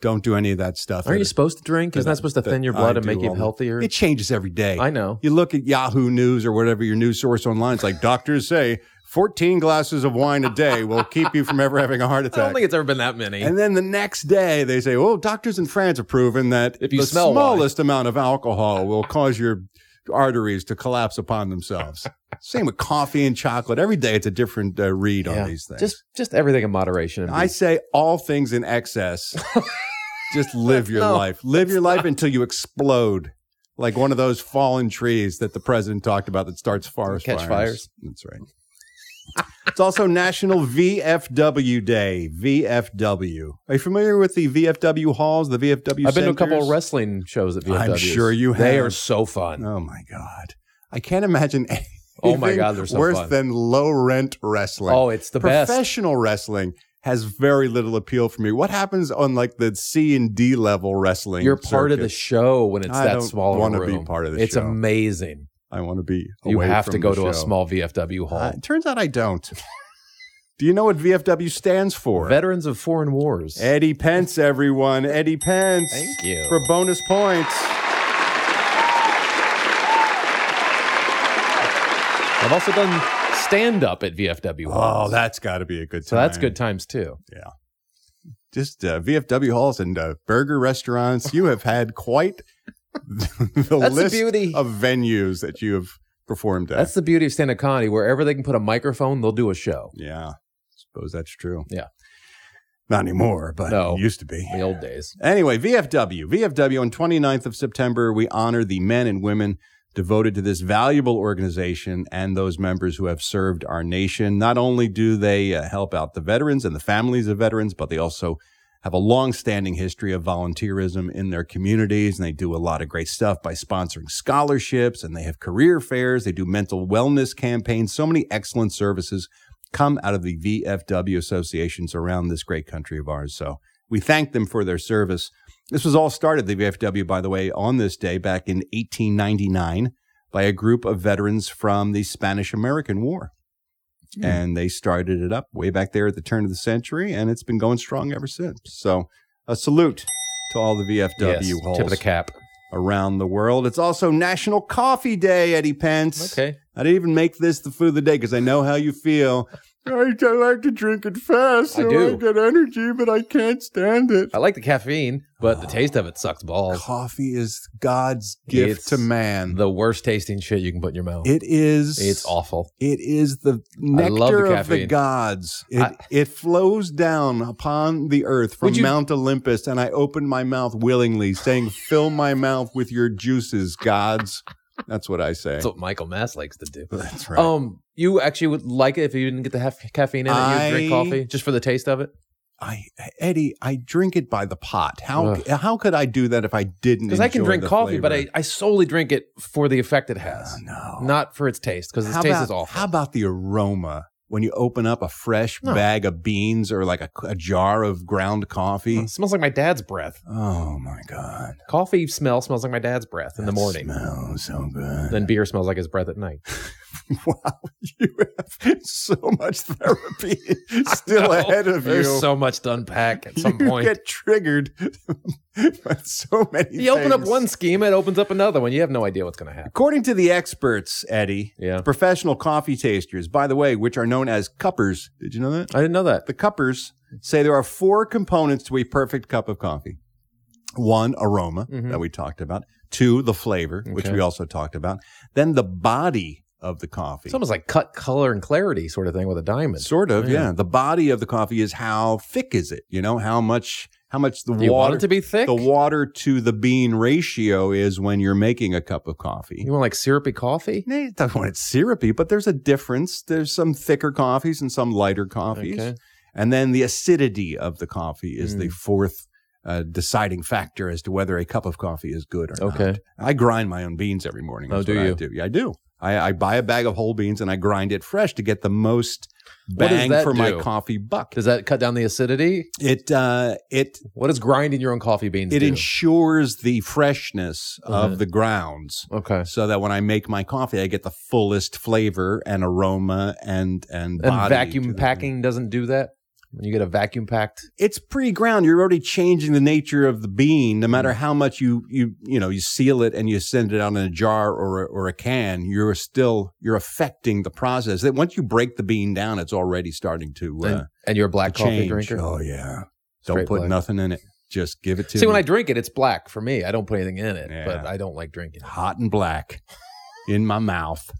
S2: don't do any of that stuff.
S3: Aren't you supposed to drink? Isn't
S2: that-
S3: supposed to thin your
S2: I
S3: blood and make you healthier?
S2: It changes every day.
S3: I know.
S2: You look at Yahoo News or whatever your news source online. It's like doctors say 14 glasses of wine a day will keep you from ever having a heart attack.
S3: I don't think it's ever been that many.
S2: And then the next day they say, "Oh, doctors in France have proven that
S3: If you
S2: the
S3: smell wine."
S2: smallest amount of alcohol will cause your arteries to collapse upon themselves." Same with coffee and chocolate. Every day it's a different uh, read
S3: Yeah.
S2: on these things.
S3: Just just everything in moderation.
S2: I say all things in excess. Just live your
S3: No,
S2: life. Live your life until you explode. Like one of those fallen trees that the president talked about that starts forest
S3: Catch
S2: fires.
S3: fires.
S2: That's right. It's also National VFW Day. VFW. Are you familiar with the VFW halls, the VFW
S3: I've been to a couple of wrestling shows at VFW.
S2: I'm sure you have.
S3: They are so fun.
S2: Oh my God. I can't imagine anything
S3: Oh my God, they're so
S2: worse
S3: fun.
S2: than low rent wrestling.
S3: Oh, it's the best.
S2: Professional wrestling has very little appeal for me. What happens on like the C and D level wrestling?
S3: You're part of the show when it's
S2: I
S3: that small. of a
S2: wanna be part of the
S3: It's
S2: show.
S3: amazing.
S2: I want to be.
S3: You have to go to a small VFW hall.
S2: Uh, it turns out I don't. Do you know what VFW stands for?
S3: Veterans of Foreign Wars.
S2: Eddie Pence, everyone. Eddie Pence.
S3: Thank you.
S2: For bonus points.
S3: I've also done stand up at VFW
S2: Oh, that's got to be a good time.
S3: so that's good times too.
S2: Yeah. Just uh, VFW halls and uh, burger restaurants. You have had quite the
S3: That's the
S2: list
S3: beauty.
S2: of venues that you have performed at.
S3: That's the beauty of stand up comedy. Wherever they can put a microphone, they'll do a show.
S2: yeah. Suppose that's true.
S3: Yeah.
S2: Not anymore, but
S3: No.
S2: it used to be.
S3: The old days.
S2: Anyway, VFW. VFW on 29th of September, we honor the men and women devoted to this valuable organization and those members who have served our nation. Not only do they uh, help out the veterans and the families of veterans, but they also have a long-standing history of volunteerism in their communities and they do a lot of great stuff by sponsoring scholarships and they have career fairs, they do mental wellness campaigns, so many excellent services come out of the VFW associations around this great country of ours. So we thank them for their service. This was all started, the VFW, by the way, on this day back in 1899 by a group of veterans from the Spanish American War. And they started it up way back there at the turn of the century, and it's been going strong ever since. So a salute to all the VFW
S3: Yes,
S2: halls
S3: tip of the cap.
S2: around the world. It's also National Coffee Day, Eddie Pence.
S3: Okay.
S2: I didn't even make this the food of the day because I know how you feel. I, I like to drink it fast
S3: I
S2: so
S3: do.
S2: I get energy, but I can't stand it.
S3: I like the caffeine, but the ah. taste of it sucks balls.
S2: Coffee is God's gift
S3: It's
S2: to man.
S3: The worst tasting shit you can put in your mouth.
S2: It is.
S3: It's awful.
S2: It is the
S3: I love
S2: nectar
S3: the
S2: of the
S3: caffeine.
S2: gods. It,
S3: I-
S2: it flows down upon the earth from
S3: Would you-
S2: Mount Olympus, and I open my mouth willingly, saying, "Fill my mouth with your juices, gods." That's what I say.
S3: That's what Michaelmas likes to do.
S2: That's right.
S3: Um, you actually would like it if you didn't get the haf- caffeine in it. You drink coffee just for the taste of it.
S2: I Eddie, I drink it by the pot. How
S3: Ugh.
S2: how could I do that if I didn't?
S3: Because I can drink coffee, but I. I solely drink it for the effect it has,
S2: no,
S3: not for its taste. Because its
S2: how
S3: taste
S2: about,
S3: is awful.
S2: How about the aroma when you open up a fresh
S3: No.
S2: bag of beans or like a, a jar of ground coffee?
S3: It smells like my dad's breath.
S2: Oh my god!
S3: Coffee smell smells like my dad's breath in the morning.
S2: Smells so good.
S3: Then beer smells like his breath at night.
S2: wow, you have so much therapy still ahead of you.
S3: There's so much to unpack at some
S2: you
S3: point.
S2: You get triggered by so many.
S3: You open up one schema, it opens up another one. You have no idea what's going to happen.
S2: According to the experts, Eddie,
S3: Yeah.
S2: professional coffee tasters, by the way, which are known as cuppers. Did you know that?
S3: I didn't know that.
S2: The cuppers say there are four components to a perfect cup of coffee. One, aroma that we talked about. Two, the flavor, which
S3: Mm-hmm.
S2: We also talked about. Then the body of the coffee.
S3: It's almost like cut, color, and clarity sort of thing with a diamond.
S2: Sort of,
S3: Yeah.
S2: yeah. The body of the coffee is how thick is it? You know, how much how much the
S3: you
S2: water
S3: to be thick?
S2: the water to the bean ratio is when you're making a cup of coffee.
S3: You want like syrupy coffee?
S2: No, you don't want it syrupy, but there's a difference. There's some thicker coffees and some lighter coffees.
S3: Okay.
S2: And then the acidity of the coffee is
S3: Mm.
S2: the fourth uh, deciding factor as to whether a cup of coffee is good or
S3: Okay.
S2: not. I grind my own beans every morning.
S3: Oh, do
S2: what I
S3: you?
S2: do. Yeah, I do. I, I buy a bag of whole beans and I grind it fresh to get the most bang for my coffee buck.
S3: Does that cut down the acidity?
S2: It uh, it
S3: What does grinding your own coffee beans
S2: it
S3: do?
S2: ensures the freshness
S3: Uh-huh.
S2: of the grounds.
S3: okay.
S2: so that when I make my coffee, I get the fullest flavor and aroma and and,
S3: And vacuum packing doesn't do that? When you get a vacuum packed?
S2: It's pre-ground. You're already changing the nature of the bean. No
S3: Mm.
S2: matter how much you you you know you seal it and you send it out in a jar or a, or a can, you're still you're affecting the process. That once you break the bean down, it's already starting to uh,
S3: and, and you're a black coffee
S2: change.
S3: drinker?
S2: Oh yeah, don't put
S3: black.
S2: nothing in it. Just give it to
S3: See,
S2: me.
S3: when I drink it, it's black for me. I don't put anything in it,
S2: Yeah.
S3: but I don't like drinking it.
S2: hot and black in my mouth.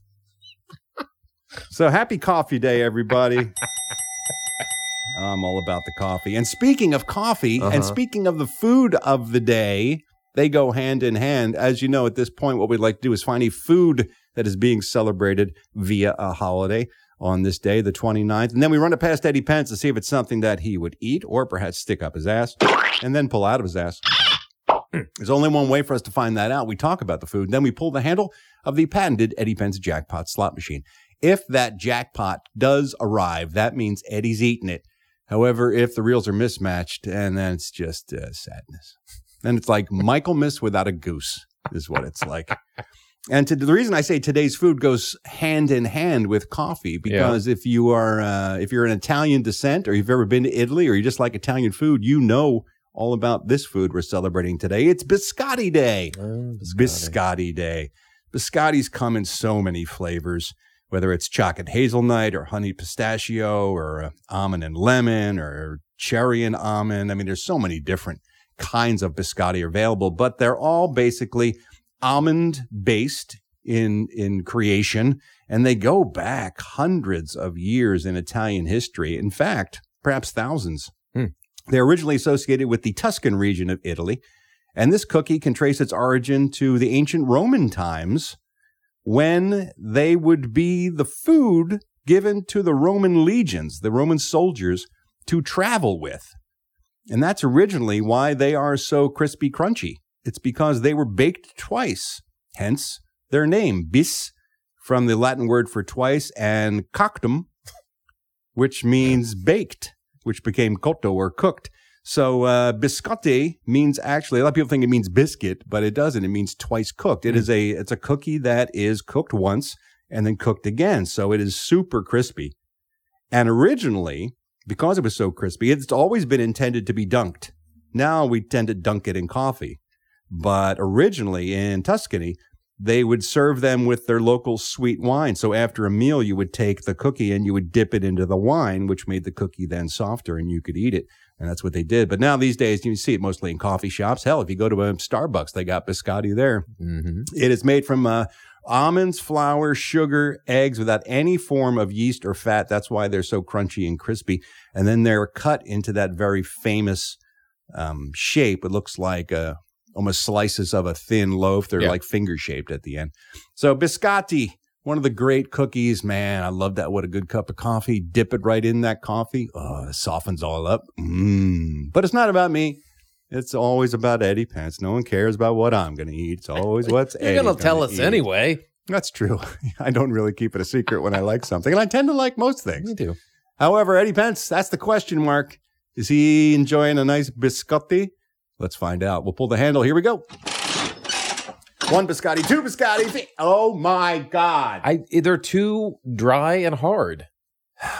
S2: So happy coffee day, everybody. I'm all about the coffee. And speaking of coffee,
S3: Uh-huh.
S2: and speaking of the food of the day, they go hand in hand. As you know, at this point, what we'd like to do is find a food that is being celebrated via a holiday on this day, the 29th. And then we run it past Eddie Pence to see if it's something that he would eat or perhaps stick up his ass and then pull out of his ass. There's only one way for us to find that out. We talk about the food, then we pull the handle of the patented Eddie Pence jackpot slot machine. If that jackpot does arrive, that means Eddie's eating it. However, if the reels are mismatched, and then it's just uh, sadness. Then it's like Michaelmas without a goose, is what it's like. And to, the reason I say today's food goes hand in hand with coffee because if you are uh, if you're an Italian descent or you've ever been to Italy or you just like Italian food, you know all about this food we're celebrating today. It's Biscotti Day.
S3: Oh,
S2: Biscotti Day. Biscottis come in so many flavors, whether it's chocolate hazelnut or honey pistachio or uh, almond and lemon or cherry and almond. I mean, there's so many different kinds of biscotti available, but they're all basically almond based in in creation and they go back hundreds of years in Italian history. In fact, perhaps thousands.
S3: Hmm.
S2: They're originally associated with the Tuscan region of Italy, and this cookie can trace its origin to the ancient Roman times when they would be the food given to the Roman legions, the Roman soldiers, to travel with. And that's originally why they are so crispy crunchy. It's because they were baked twice, hence their name, bis, from the Latin word for twice, and coctum, which means baked, which became cotto or cooked. So uh, biscotti means actually a lot of people think it means biscuit, but it doesn't. It means twice cooked. It is a it's a cookie that is cooked once and then cooked again. So it is super crispy. And originally, because it was so crispy, it's always been intended to be dunked. Now we tend to dunk it in coffee. But originally in Tuscany, they would serve them with their local sweet wine. So after a meal, you would take the cookie and you would dip it into the wine, which made the cookie then softer and you could eat it. And that's what they did. But now these days, you see it mostly in coffee shops. Hell, if you go to a Starbucks, they got biscotti there.
S3: Mm-hmm.
S2: It is made from uh, almonds, flour, sugar, eggs without any form of yeast or fat. That's why they're so crunchy and crispy. And then they're cut into that very famous um, shape. It looks like uh, almost slices of a thin loaf. They're
S3: Yeah.
S2: like finger shaped at the end. So biscotti, one of the great cookies. Man, I love that. What a good cup of coffee. Dip it right in that coffee. Oh, it softens all up. Mmm. But it's not about me. It's always about Eddie Pence. No one cares about what I'm going to eat. It's always what's
S3: You're
S2: Eddie
S3: going to tell us
S2: eat.
S3: anyway.
S2: That's true. I don't really keep it a secret when I like something, and I tend to like most things.
S3: Me too.
S2: However, Eddie Pence, that's the question mark. Is he enjoying a nice biscotti? Let's find out. We'll pull the handle. Here we go. One biscotti, two biscotti. oh my God.
S3: I they're too dry and hard.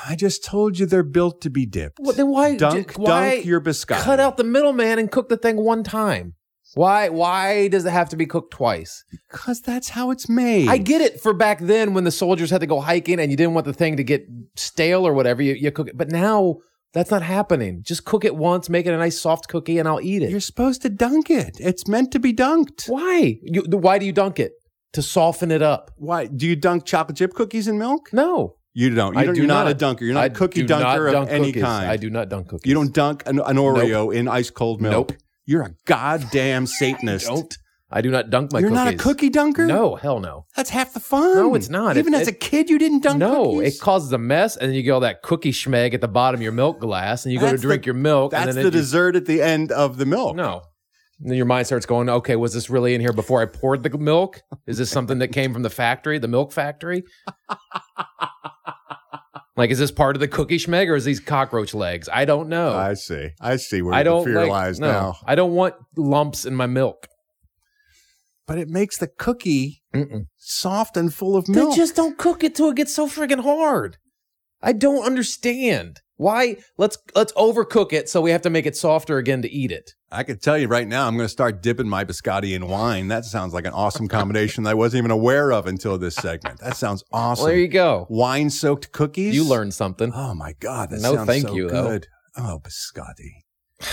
S2: I just told you they're built to be dipped.
S3: Well, then why
S2: dunk,
S3: j- why
S2: dunk your biscotti?
S3: Cut out the middleman and cook the thing one time. Why why does it have to be cooked twice?
S2: Because that's how it's made.
S3: I get it for back then when the soldiers had to go hiking and you didn't want the thing to get stale or whatever. You, you cook it, but now that's not happening. Just cook it once, make it a nice soft cookie, and I'll eat it.
S2: You're supposed to dunk it. It's meant to be dunked.
S3: Why? You, why do you dunk it? To soften it up.
S2: Why? Do you dunk chocolate chip cookies in milk?
S3: No.
S2: You don't. You
S3: I
S2: don't
S3: do
S2: you're not,
S3: not.
S2: a dunker. You're not
S3: I
S2: a cookie dunker of any
S3: cookies.
S2: kind.
S3: I do not dunk cookies.
S2: You don't dunk an, an Oreo in ice cold milk.
S3: Nope.
S2: You're a goddamn Satanist.
S3: Don't. I do not dunk my
S2: You're
S3: cookies.
S2: not a cookie dunker?
S3: No, hell no.
S2: That's half the fun.
S3: No, it's not.
S2: Even
S3: It-
S2: as a kid, you didn't dunk
S3: no,
S2: cookies?
S3: it causes a mess, and then you get all that cookie schmeg at the bottom of your milk glass, and you go
S2: That's
S3: to drink
S2: the-
S3: your milk.
S2: That's
S3: and then
S2: the
S3: it, you-
S2: dessert at the end of the milk.
S3: No. And then your mind starts going, okay, was this really in here before I poured the milk? Is this something that came from the factory, the milk factory? like, is this part of the cookie schmeg or is these cockroach legs? I don't know.
S2: I see. I see where
S3: I don't
S2: fear
S3: like,
S2: lies
S3: no,
S2: now.
S3: I don't want lumps in my milk.
S2: But it makes the cookie soft and full of milk.
S3: They just don't cook it till it gets so friggin' hard. I don't understand why. Let's let's overcook it so we have to make it softer again to eat it.
S2: I could tell you right now, I'm going to start dipping my biscotti in wine. That sounds like an awesome combination that I wasn't even aware of until this segment. That sounds awesome.
S3: Well, there you go.
S2: Wine soaked cookies.
S3: You learned something.
S2: Oh my god, that
S3: No,
S2: sounds
S3: thank
S2: so
S3: you, though.
S2: good. Oh, biscotti.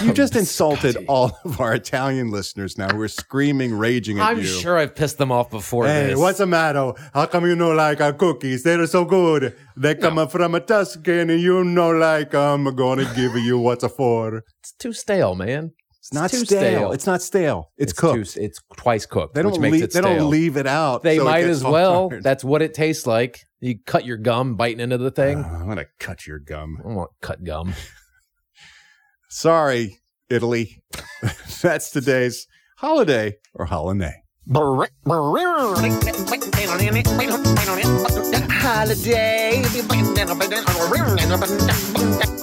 S2: You just insulted all of our Italian listeners now who are screaming, raging at
S3: I'm
S2: you.
S3: sure I've pissed them off before.
S2: Hey,
S3: this.
S2: what's the matter? How come you don't like our cookies? They're so good. They come from a Tuscan and you know like. I'm gonna give you what's a for.
S3: It's too stale, man.
S2: It's not
S3: too
S2: stale.
S3: stale.
S2: It's not stale. It's,
S3: It's
S2: cooked.
S3: too- it's twice cooked,
S2: They don't
S3: makes
S2: leave,
S3: it
S2: They don't leave it out.
S3: They
S2: so
S3: might as well.
S2: hard.
S3: That's what it tastes like. You cut your gum biting into the thing.
S2: Uh, I'm gonna cut your gum.
S3: I want cut gum.
S2: Sorry, Italy. That's today's holiday or holiday.
S7: Holiday.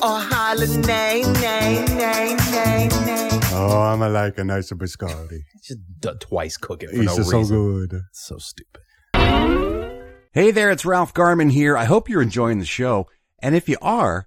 S7: Or holiday, nay, nay, nay, nay.
S2: Oh, I'm a like a nice biscotti.
S3: Just d- twice cook it for
S2: It's
S3: no
S2: so
S3: reason.
S2: good.
S3: So stupid.
S13: Hey there, it's Ralph Garman here. I hope you're enjoying the show. And if you are,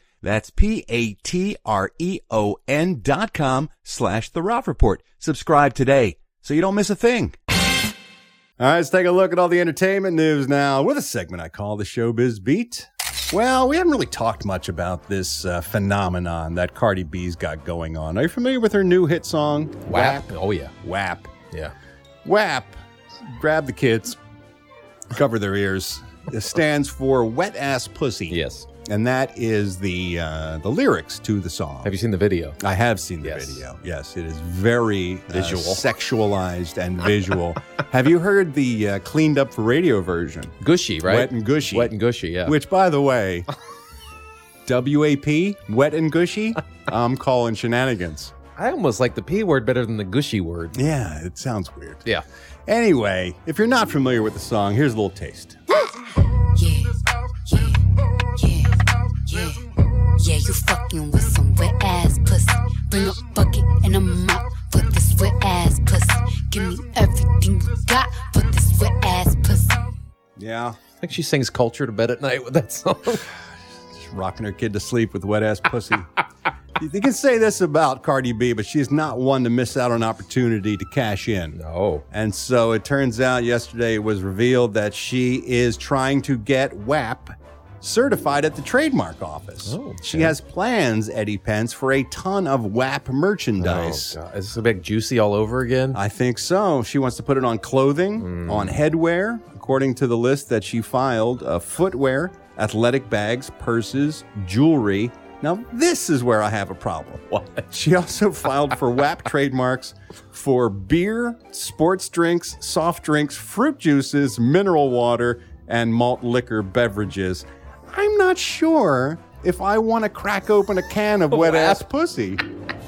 S13: That's P-A-T-R-E-O-N dot com slash the Ralph Report. Subscribe today so you don't miss a thing.
S2: All right, let's take a look at all the entertainment news now with a segment I call the Showbiz Beat. Well, we haven't really talked much about this uh, phenomenon that Cardi B's got going on. Are you familiar with her new hit song?
S3: WAP? Oh, yeah.
S2: WAP.
S3: Yeah.
S2: WAP. Grab the kids, cover their ears. It stands for Wet Ass Pussy.
S3: Yes.
S2: And that is the uh, the lyrics to the song.
S3: Have you seen the video?
S2: I have seen the
S3: Yes.
S2: video. Yes, it is very uh,
S3: Visual.
S2: sexualized and visual. have you heard the uh, cleaned up for radio version?
S3: Gushy, right?
S2: Wet and gushy.
S3: Wet and gushy, yeah.
S2: Which, by the way, WAP, wet and gushy. I'm calling shenanigans.
S3: I almost like the P word better than the gushy word.
S2: Yeah, it sounds weird.
S3: Yeah.
S2: Anyway, if you're not familiar with the song, here's a little taste.
S14: Yeah, yeah, you fucking with some wet ass pussy. Bring a bucket and a mop for this wet ass pussy. Give me everything you got for this wet ass pussy.
S2: Yeah,
S3: I think she sings Kulture to bed at night with that song.
S2: just rocking her kid to sleep with wet ass pussy. you can say this about Cardi B, but she's not one to miss out on opportunity to cash in.
S3: No.
S2: And so it turns out yesterday it was revealed that she is trying to get WAP certified at the trademark office.
S3: Oh,
S2: She has plans, Eddie Pence, for a ton of WAP merchandise.
S3: Oh, God. Is this a big juicy all over again?
S2: I think so. She wants to put it on clothing,
S3: Hmm.
S2: on headwear, according to the list that she filed, uh, footwear, athletic bags, purses, jewelry. Now, this is where I have a problem.
S3: What?
S2: She also filed for WAP trademarks for beer, sports drinks, soft drinks, fruit juices, mineral water, and malt liquor beverages. I'm not sure if I want to crack open a can of wet ass pussy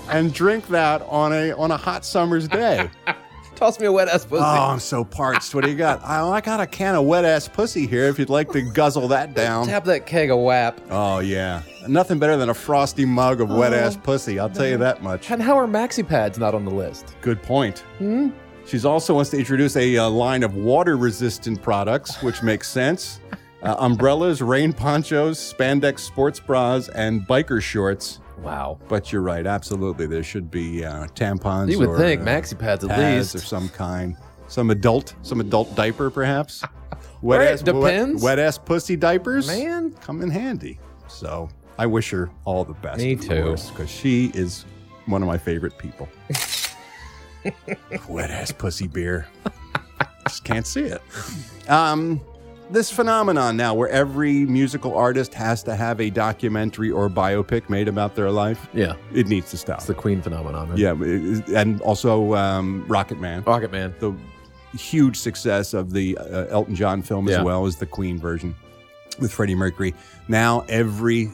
S2: and drink that on a on a hot summer's day.
S3: Toss me a wet ass pussy.
S2: Oh, I'm so parched. What do you got? I, I got a can of wet ass pussy here if you'd like to guzzle that down.
S3: Tap that keg of WAP.
S2: Oh, yeah. Nothing better than a frosty mug of wet ass pussy. I'll tell you that much.
S3: And how are maxi pads not on the list?
S2: Good point.
S3: Hmm?
S2: She's also wants to introduce a uh, line of water resistant products, which makes sense. Uh, umbrellas, rain ponchos, spandex sports bras, and biker shorts.
S3: Wow.
S2: But you're right. Absolutely. There should be uh, tampons.
S3: You would
S2: or,
S3: think
S2: uh,
S3: maxi pads at
S2: pads
S3: least.
S2: or some kind. Some adult, some adult diaper, perhaps. Wet
S3: Right,
S2: ass,
S3: depends.
S2: Wet, wet ass pussy diapers,
S3: Man.
S2: come in handy. So I wish her all the best.
S3: Me too.
S2: because she is one of my favorite people. wet ass pussy beer. Just can't see it. Um, this phenomenon now, where every musical artist has to have a documentary or biopic made about their life.
S3: Yeah.
S2: It needs to stop.
S3: It's the Queen phenomenon. Right?
S2: Yeah, and also um, Rocket Man.
S3: Rocket Man.
S2: The huge success of the uh, Elton John film as
S3: Yeah.
S2: well as the Queen version with Freddie Mercury. Now every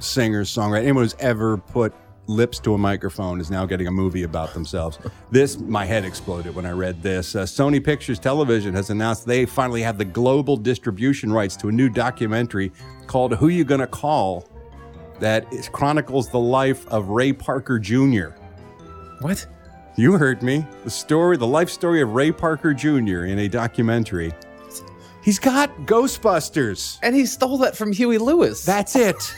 S2: singer, songwriter, anyone who's ever put lips to a microphone is now getting a movie about themselves. this, my head exploded when I read this. Uh, Sony Pictures Television has announced they finally have the global distribution rights to a new documentary called "Who You Gonna Call?" that is, chronicles the life of Ray Parker Jr.
S3: What?
S2: You heard me. The story, the life story of Ray Parker Jr. in a documentary. He's got Ghostbusters.
S3: And he stole that from Huey Lewis.
S2: That's it.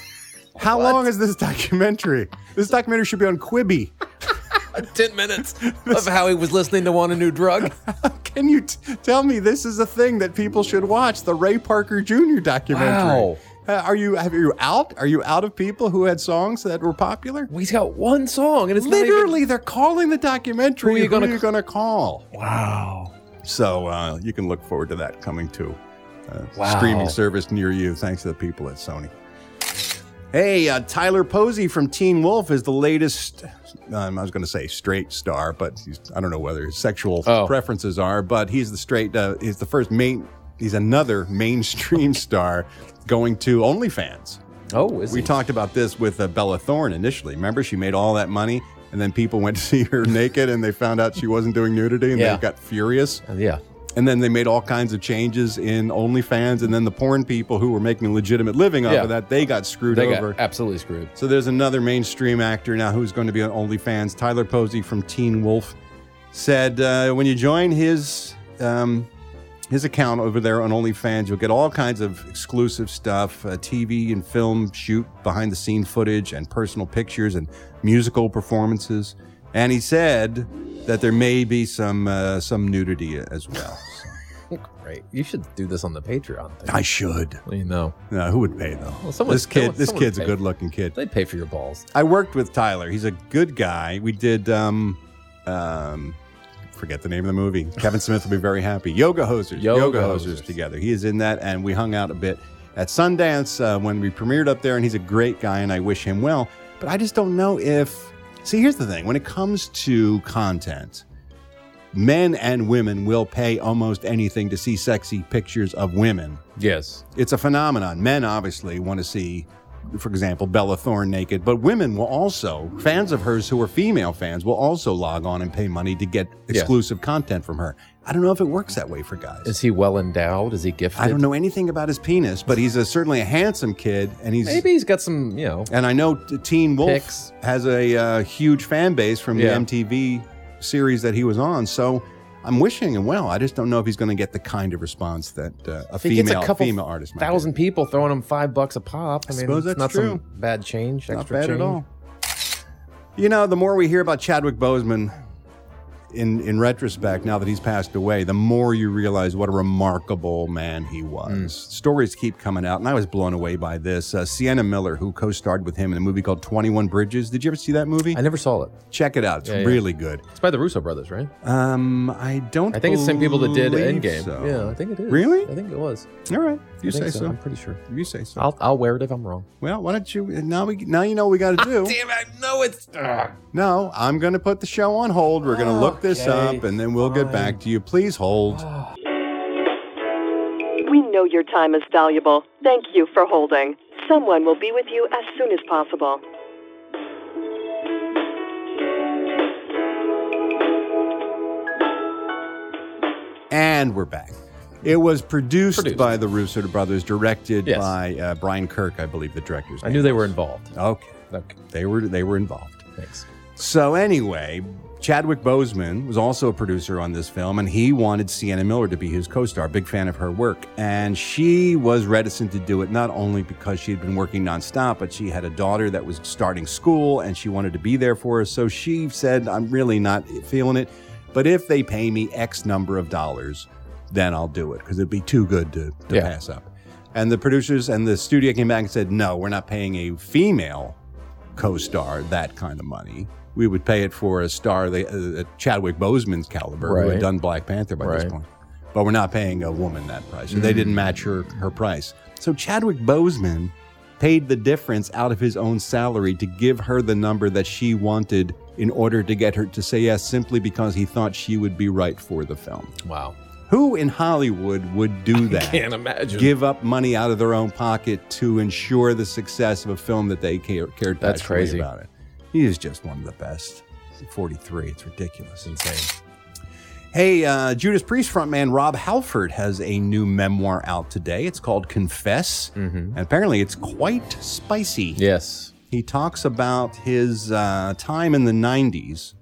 S2: How long is this documentary? This documentary should be on Quibi.
S3: 10 minutes of how he was listening to Want a New Drug.
S2: Can you t- tell me this is a thing that people should watch? The Ray Parker Jr. documentary.
S3: Wow.
S2: Uh, are you have you out? Are you out of people who had songs that were popular?
S3: He's got one song, and it's not even-
S2: literally they're calling the documentary.
S3: Who you gonna
S2: you gonna call?
S3: Wow.
S2: So uh, you can look forward to that coming to a
S3: Wow.
S2: streaming service near you, thanks to the people at Sony. Hey, uh, Tyler Posey from Teen Wolf is the latest. Um, I was going to say straight star, but he's, I don't know whether his sexual
S3: Oh.
S2: preferences are. But he's the straight. Uh, he's the first main. He's another mainstream star going to OnlyFans.
S3: Oh, is
S2: we
S3: he?
S2: talked about this with uh, Bella Thorne initially. Remember, she made all that money, and then people went to see her naked, and they found out she wasn't doing nudity, and
S3: Yeah.
S2: they got furious.
S3: Yeah.
S2: And then they made all kinds of changes in OnlyFans, and then the porn people who were making a legitimate living off
S3: Yeah.
S2: of that, they got screwed
S3: They
S2: over.
S3: got absolutely screwed.
S2: So there's another mainstream actor now who's going to be on OnlyFans. Tyler Posey from Teen Wolf said uh, when you join his um, his account over there on OnlyFans, you'll get all kinds of exclusive stuff, uh, TV and film shoot, behind the scene footage, and personal pictures and musical performances. And he said that there may be some uh, some nudity as well.
S3: Great. You should do this on the Patreon thing.
S2: I should.
S3: Do you know?
S2: No, who would pay though?
S3: Well, someone-
S2: this kid,
S3: someone-
S2: this
S3: someone
S2: kid's a good-looking kid.
S3: They'd pay for your balls.
S2: I worked with Tyler. He's a good guy. We did um um forget the name of the movie. Kevin Smith will be very happy. Yoga Hosers.
S3: Yoga
S2: Hosers.
S3: Hosers.
S2: together. He is in that and we hung out a bit at Sundance uh, when we premiered up there and he's a great guy and I wish him well. But I just don't know if See, here's the thing. When it comes to content, men and women will pay almost anything to see sexy pictures of women.
S3: Yes.
S2: It's a phenomenon. Men obviously want to see, for example, Bella Thorne naked, but women will also, fans of hers who are female fans, will also log on and pay money to get exclusive content from her. I don't know if it works that way for guys.
S3: Is he well endowed? Is he gifted?
S2: I don't know anything about his penis, but he's a, certainly a handsome kid, and he's
S3: Maybe he's got some, you know.
S2: and I know Teen Wolf
S3: Pics.
S2: has a uh, huge fan base from
S3: Yeah.
S2: the MTV series that he was on. So I'm wishing him well. I just don't know if he's going to get the kind of response that uh, a
S3: If he gets
S2: female
S3: a
S2: female artist might. get.
S3: thousand people throwing him five bucks a pop. I, mean,
S2: suppose that's
S3: not
S2: true.
S3: some bad change.
S2: Not bad
S3: change.
S2: at all. You know, the more we hear about Chadwick Boseman in in retrospect, now that he's passed away, the more you realize what a remarkable man he was.
S3: Hmm.
S2: Stories keep coming out, and I was blown away by this. Uh, Sienna Miller, who co-starred with him in a movie called Twenty One Bridges. Did you ever see that movie?
S3: I never saw it.
S2: Check it out. It's
S3: Yeah, yeah.
S2: really good.
S3: It's by the Russo brothers, right?
S2: Um, I don't.
S3: I think it's the same people that did Endgame.
S2: so.
S3: Yeah, I think it is.
S2: Really?
S3: I think it was.
S2: All right. You say so.
S3: I'm pretty sure.
S2: If you say so.
S3: I'll I'll wear it if I'm wrong.
S2: Well, why don't you? Now we now you know what we got to ah, do.
S3: Damn it! No, it's. ugh.
S2: No, I'm going to put the show on hold. We're going to look this
S3: Okay,
S2: up, and then we'll get back to you. Please hold.
S15: We know your time is valuable. Thank you for holding. Someone will be with you as soon as possible.
S2: And we're back. It was produced,
S3: Produced.
S2: by the Russo brothers, directed
S3: Yes.
S2: by uh, Brian Kirk, I believe the director's name.
S3: I knew they
S2: was.
S3: were involved.
S2: Okay.
S3: Okay.
S2: They were they were involved.
S3: Thanks.
S2: So anyway, Chadwick Boseman was also a producer on this film, and he wanted Sienna Miller to be his co-star. Big fan of her work, and she was reticent to do it not only because she had been working nonstop, but she had a daughter that was starting school, and she wanted to be there for her. So she said, "I'm really not feeling it, but if they pay me X number of dollars, then I'll do it because it'd be too good to, to
S3: Yeah.
S2: pass up." And the producers and the studio came back and said, "No, we're not paying a female co-star that kind of money. We would pay it for a star, the uh, Chadwick Boseman's caliber, who had done Black Panther by this point. But we're not paying a woman that price. So they
S3: Mm.
S2: didn't match her her price. So Chadwick Boseman paid the difference out of his own salary to give her the number that she wanted in order to get her to say yes, simply because he thought she would be right for the film.
S3: Wow.
S2: Who in Hollywood would do that?
S3: I Can't imagine.
S2: Give up money out of their own pocket to ensure the success of a film that they care, cared
S3: That's crazy.
S2: about it. He is just one of the best. 43. It's ridiculous.
S3: Insane.
S2: Hey, uh, Judas Priest frontman Rob Halford has a new memoir out today. It's called Confess, and apparently it's quite spicy.
S3: Yes.
S2: He talks about his uh, time in the 90s,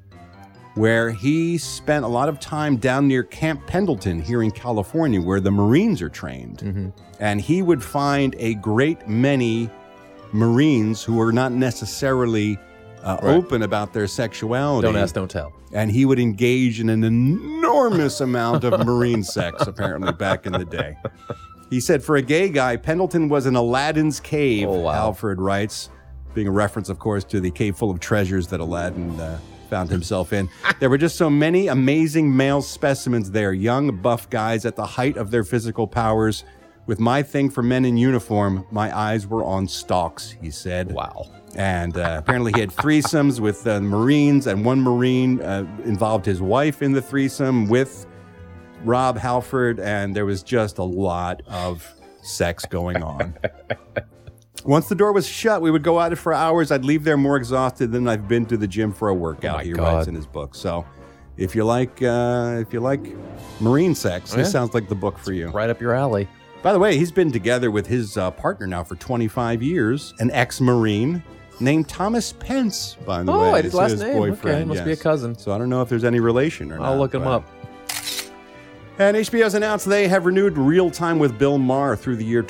S2: where he spent a lot of time down near Camp Pendleton here in California, where the Marines are trained. And he would find a great many Marines who were not necessarily uh,
S3: Right.
S2: open about their sexuality.
S3: Don't ask, don't tell.
S2: And he would engage in an enormous amount of Marine sex, apparently, back in the day. He said, for a gay guy, Pendleton was an Aladdin's cave, oh, wow. Halford writes, being a reference, of course, to the cave full of treasures that Aladdin uh, found himself in. There were just so many amazing male specimens there, young, buff guys at the height of their physical powers. With my thing for men in uniform, my eyes were on stalks, he said.
S3: Wow.
S2: And uh, apparently, he had threesomes with uh, Marines, and one Marine uh, involved his wife in the threesome with Rob Halford, and there was just a lot of sex going on. Once the door was shut, we would go at it for hours. I'd leave there more exhausted than I've been to the gym for a workout.
S3: Oh
S2: he
S3: God.
S2: writes in his book. So, if you like, uh, if you like Marine sex,
S3: Oh,
S2: this sounds like the book for you.
S3: Right up your alley.
S2: By the way, he's been together with his uh, partner now for 25 years, an ex-Marine named Thomas Pence. By the
S3: Oh,
S2: way,
S3: his last name.
S2: boyfriend.
S3: Okay, must be a cousin.
S2: So I don't know if there's any relation or not.
S3: I'll look him up.
S2: And HBO's announced they have renewed Real Time with Bill Maher through the year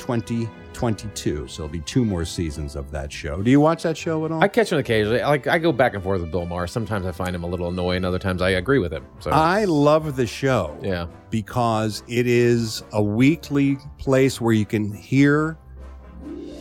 S2: 2022. So there'll be two more seasons of that show. Do you watch that show at all?
S3: I catch him occasionally. Like I go back and forth with Bill Maher. Sometimes I find him a little annoying. Other times I agree with him. So
S2: I love the show.
S3: Yeah.
S2: Because it is a weekly place where you can hear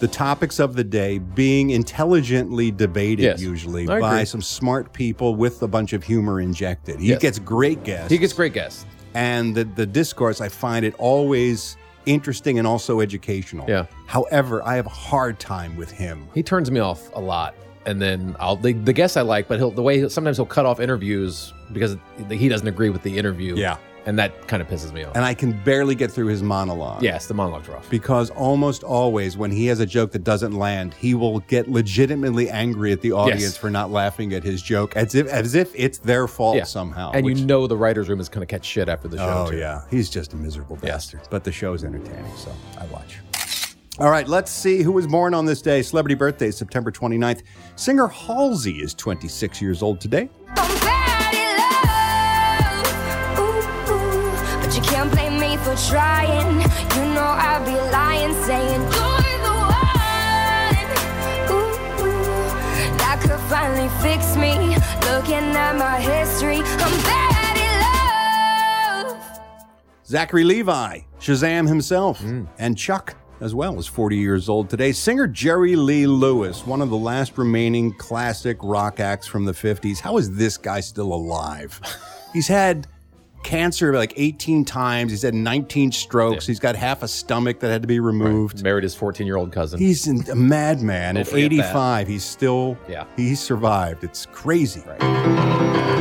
S2: the topics of the day being intelligently debated,
S3: Yes.
S2: usually
S3: I
S2: by
S3: agree.
S2: some smart people with a bunch of humor injected. He
S3: Yes.
S2: gets great guests.
S3: he gets great guests.
S2: and the, the discourse, I find it always interesting and also educational.
S3: Yeah.
S2: However, I have a hard time with him.
S3: He turns me off a lot. And then I'll the, the guests I like, but he'll the way he sometimes he'll cut off interviews because he doesn't agree with the interview.
S2: Yeah.
S3: And that kind of pisses me off.
S2: And I can barely get through his monologue.
S3: yes, the monologue's rough.
S2: Because almost always, when he has a joke that doesn't land, he will get legitimately angry at the audience
S3: Yes.
S2: for not laughing at his joke, as if as if it's their fault
S3: Yeah.
S2: somehow.
S3: and
S2: which-
S3: you know the writers' room is going to catch shit after the show.
S2: oh
S3: too.
S2: yeah, he's just a miserable bastard. But the show's entertaining, so I watch. All right, let's see who was born on this day. Celebrity birthday, September 29th. Singer Halsey is 26 years old today.
S16: But blame me for trying. You know I'd be lying, saying you're the one. Ooh, ooh, that could finally fix me. Looking at my history, I'm bad in love.
S2: Zachary Levi, Shazam himself, hmm. and Chuck as well is 40 years old today. Singer Jerry Lee Lewis, one of the last remaining classic rock acts from the 50s. How is this guy still alive? He's had cancer like 18 times. He's had 19 strokes. He's got half a stomach that had to be removed.
S3: Married his 14 year old cousin.
S2: He's a madman. At
S3: forget that.
S2: 85, he's still,
S3: Yeah.
S2: he's survived. It's crazy.
S7: Come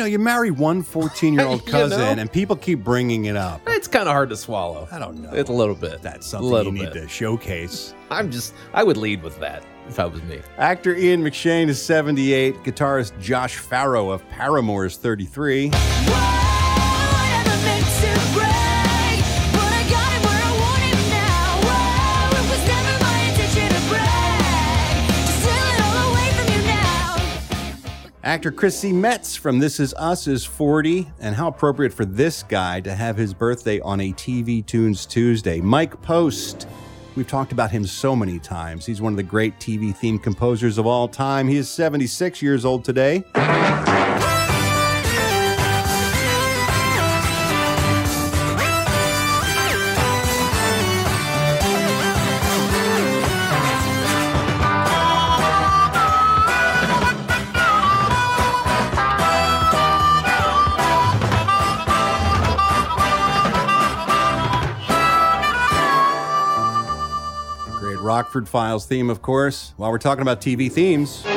S2: know, you marry one 14 year old
S3: You
S2: cousin
S3: know?
S2: and people keep bringing it up.
S3: It's kind of hard to swallow.
S2: I don't know.
S3: It's a little bit.
S2: That's
S3: a
S2: something
S3: little
S2: you need
S3: bit.
S2: to showcase.
S3: I'm just, I would lead with that if I was me.
S2: Actor Ian McShane is 78. Guitarist Josh Farro of Paramore is 33. Actor Chrissy Metz from This Is Us is 40. And how appropriate for this guy to have his birthday on a TV Tunes Tuesday. Mike Post. We've talked about him so many times. He's one of the great TV theme composers of all time. He is 76 years old today. Rockford Files theme, of course. While we're talking about TV themes,
S7: Soon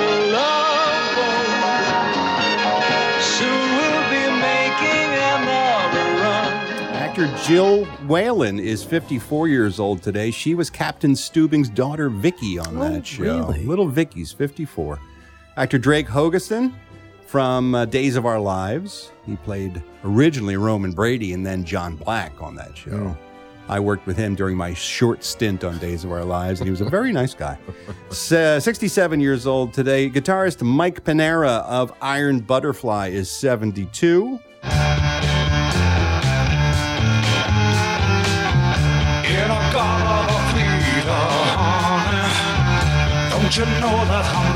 S7: we'll be making another run.
S2: actor Jill Whelan is 54 years old today. She was Captain Stubing's daughter, Vicky, on that show.
S3: really?
S2: Little Vicky's 54. Actor Drake Hogestyn from uh, Days of Our Lives. He played originally Roman Brady and then John Black on that show. I worked with him during my short stint on Days of Our Lives, and he was a very nice guy. Uh, 67 years old today. Guitarist Mike Pinera of Iron Butterfly is 72.
S7: In a god of freedom, don't you know that I'm?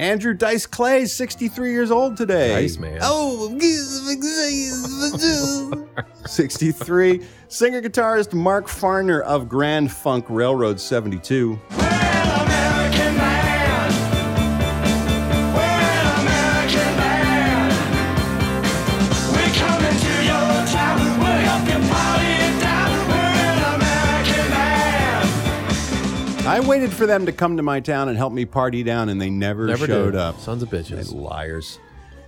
S2: Andrew Dice Clay is 63 years old today.
S3: Dice man.
S2: Oh, 63. Singer guitarist Mark Farner of Grand Funk Railroad 72. Waited for them to come to my town and help me party down, and they never,
S3: Never
S2: showed
S3: did.
S2: up.
S3: Sons of bitches.
S2: They liars.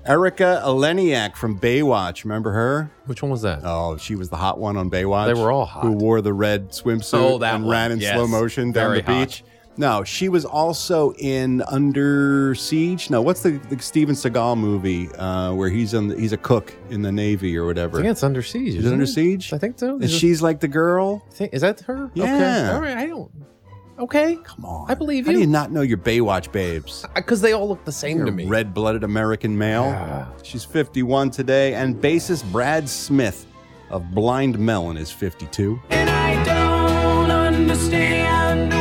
S2: Erica Eleniak from Baywatch. Remember her?
S3: Which one was that?
S2: Oh, she was the hot one on Baywatch.
S3: They were all hot.
S2: Who wore the red swimsuit
S3: Oh, that
S2: and
S3: one.
S2: ran in
S3: Yes.
S2: slow motion down
S3: Very
S2: the
S3: hot.
S2: beach. No, she was also in Under Siege. No, what's the, the Steven Seagal movie uh, where he's on the, he's a cook in the Navy or
S3: I
S2: whatever?
S3: think it's Under Siege.
S2: Is it
S3: isn't
S2: Under Siege?
S3: I think so.
S2: And
S3: Is, it-
S2: she's like the girl.
S3: I think- is that her? Okay.
S2: Yeah.
S3: All right. I don't. Okay.
S2: Come on,
S3: I believe you.
S2: How do
S3: you.
S2: you not know your Baywatch babes?
S3: Because they all look the same
S2: You're
S3: to me.
S2: red-blooded American male.
S3: Yeah.
S2: She's 51 today, and bassist Brad Smith of Blind Melon is 52.
S7: And I don't understand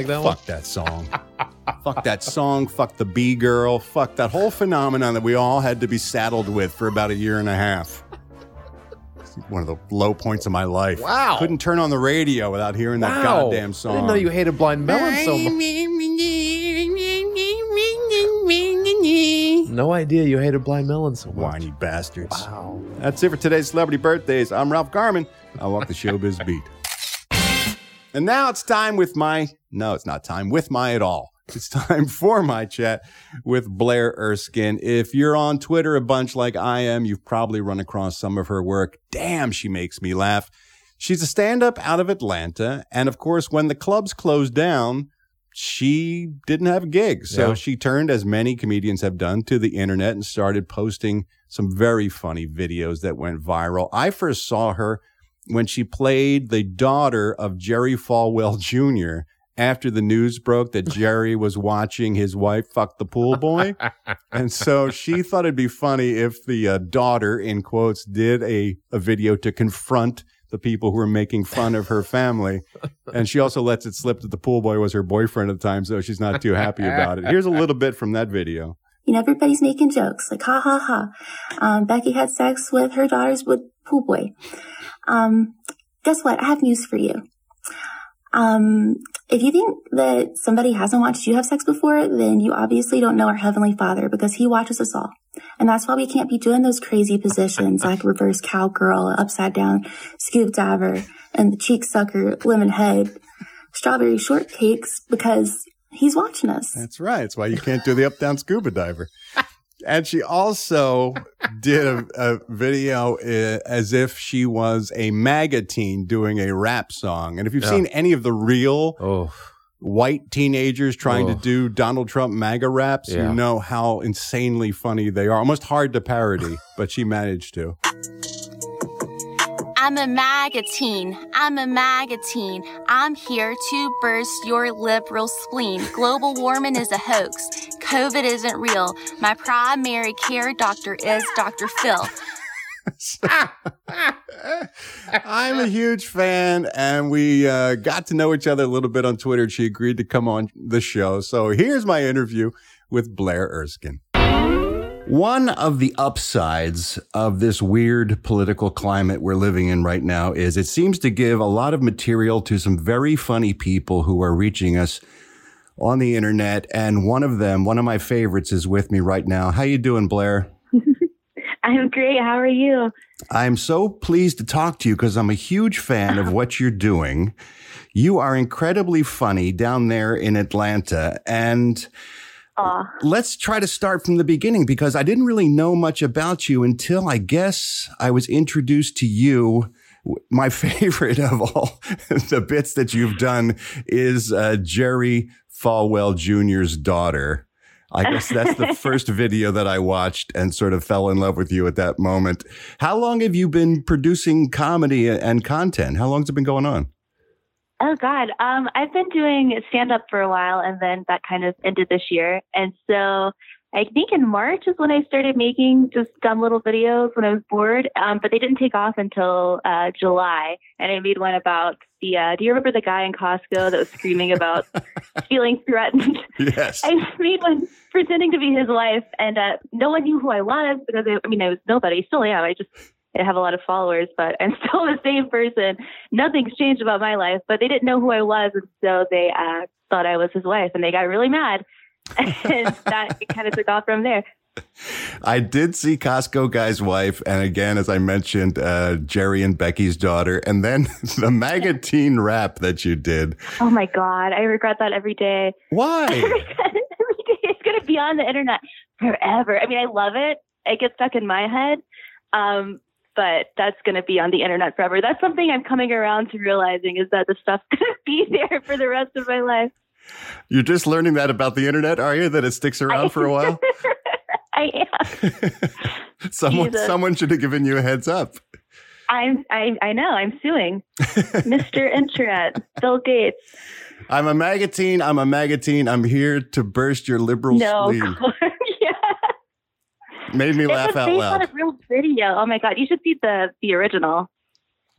S3: like that one.
S2: Fuck that song. fuck that song. Fuck the B girl. Fuck that whole phenomenon that we all had to be saddled with for about a year and a half. One of the low points of my life.
S3: Wow.
S2: Couldn't turn on the radio without hearing that
S3: Wow.
S2: goddamn song.
S3: I didn't know you hated Blind Melon so much. No idea you hated Blind Melon so much.
S2: Whiny bastards.
S3: Wow.
S2: That's it for today's celebrity birthdays. I'm Ralph Garman. I walk the showbiz beat. And now it's time with my no, it's not time with my at all. It's time for my chat with Blaire Erskine. If you're on Twitter a bunch like I am, you've probably run across some of her work. Damn, she makes me laugh. She's a stand up out of Atlanta. And of course, when the clubs closed down, she didn't have a gig. So
S3: Yeah.
S2: she turned, as many comedians have done, to the internet and started posting some very funny videos that went viral. I first saw her when she played the daughter of Jerry Falwell Jr.
S3: after the news broke that Jerry was watching his wife fuck the pool boy. and so she thought it'd be funny if the uh, daughter, in quotes, did a, a video to confront the people who were making fun of her family. And she also lets it slip that the pool boy was her boyfriend at the time, so she's not too happy about it. Here's a little bit from that video.
S17: You know, everybody's making jokes like, ha ha ha. Um, Becki had sex with her daughters with pool boy. Um, guess what? I have news for you. Um, if you think that somebody hasn't watched you have sex before, then you obviously don't know our Heavenly Father because He watches us all. And that's why we can't be doing those crazy positions like reverse cowgirl, upside down scoop diver, and the cheek sucker, lemon head, strawberry shortcakes because He's watching us.
S3: That's right. That's why you can't do the up down scuba diver. And she also did a, a video uh, as if she was a MAGA teen doing a rap song. And if you've
S18: Yeah.
S3: seen any of the real white teenagers trying to
S18: Oh.
S3: do Donald Trump MAGA raps,
S18: Yeah.
S3: you know how insanely funny they are. Almost hard to parody, but she managed to.
S16: I'm a MAGA teen. I'm a MAGA teen. I'm here to burst your liberal spleen. Global warming is a hoax. COVID isn't real. My primary care doctor is Dr. Phil.
S3: I'm a huge fan, and we uh, got to know each other a little bit on Twitter. She agreed to come on the show. So here's my interview with Blaire Erskine.
S2: One of the upsides of this weird political climate we're living in right now is it seems to give a lot of material to some very funny people who are reaching us on the internet. And one of them, one of my favorites, is with me right now. How you doing, Blaire?
S19: I'm great. How are you?
S2: I'm so pleased to talk to you because I'm a huge fan of what you're doing. You are incredibly funny down there in Atlanta. And
S19: Aw.
S2: let's try to start from the beginning because I didn't really know much about you until I guess I was introduced to you. My favorite of all the bits that you've done is uh, Jerry Falwell Jr.'s daughter. I guess that's the first video that I watched and sort of fell in love with you at that moment. How long have you been producing comedy and content? How long has it been going on?
S19: Oh God. Um, I've been doing stand up for a while and then that kind of ended this year. And so I think in March is when I started making just dumb little videos when I was bored. Um, but they didn't take off until uh, July. And I made one about the uh, do you remember the guy in Costco that was screaming about feeling threatened?
S2: Yes.
S19: I made one pretending to be his wife, and uh, no one knew who I was because I, I mean I was nobody. Still am. I just I have a lot of followers, but I'm still the same person. Nothing's changed about my life, but they didn't know who I was, and so they uh, thought I was his wife, and they got really mad, and that kind of took off from there.
S2: I did see Costco guy's wife, and again, as I mentioned, uh, Jerry and Becki's daughter, and then the MAGA teen rap that you did.
S19: Oh my god, I regret that every day.
S2: Why?
S19: I regret it every day. It's gonna be on the internet forever. I mean, I love it. It gets stuck in my head. Um, but that's gonna be on the internet forever. That's something I'm coming around to realizing is that the stuff's gonna be there for the rest of my life.
S2: You're just learning that about the internet, are you? That it sticks around for a while?
S19: I am.
S2: someone,
S19: Jesus.
S2: someone should have given you a heads up.
S19: I'm I I know, I'm suing. Mr. Internet, Bill Gates.
S2: I'm a MAGA teen. I'm a MAGA teen. I'm here to burst your liberal
S19: No,
S2: spleen. Made me laugh out loud.
S19: on a real video. Oh my god, you should see the the original.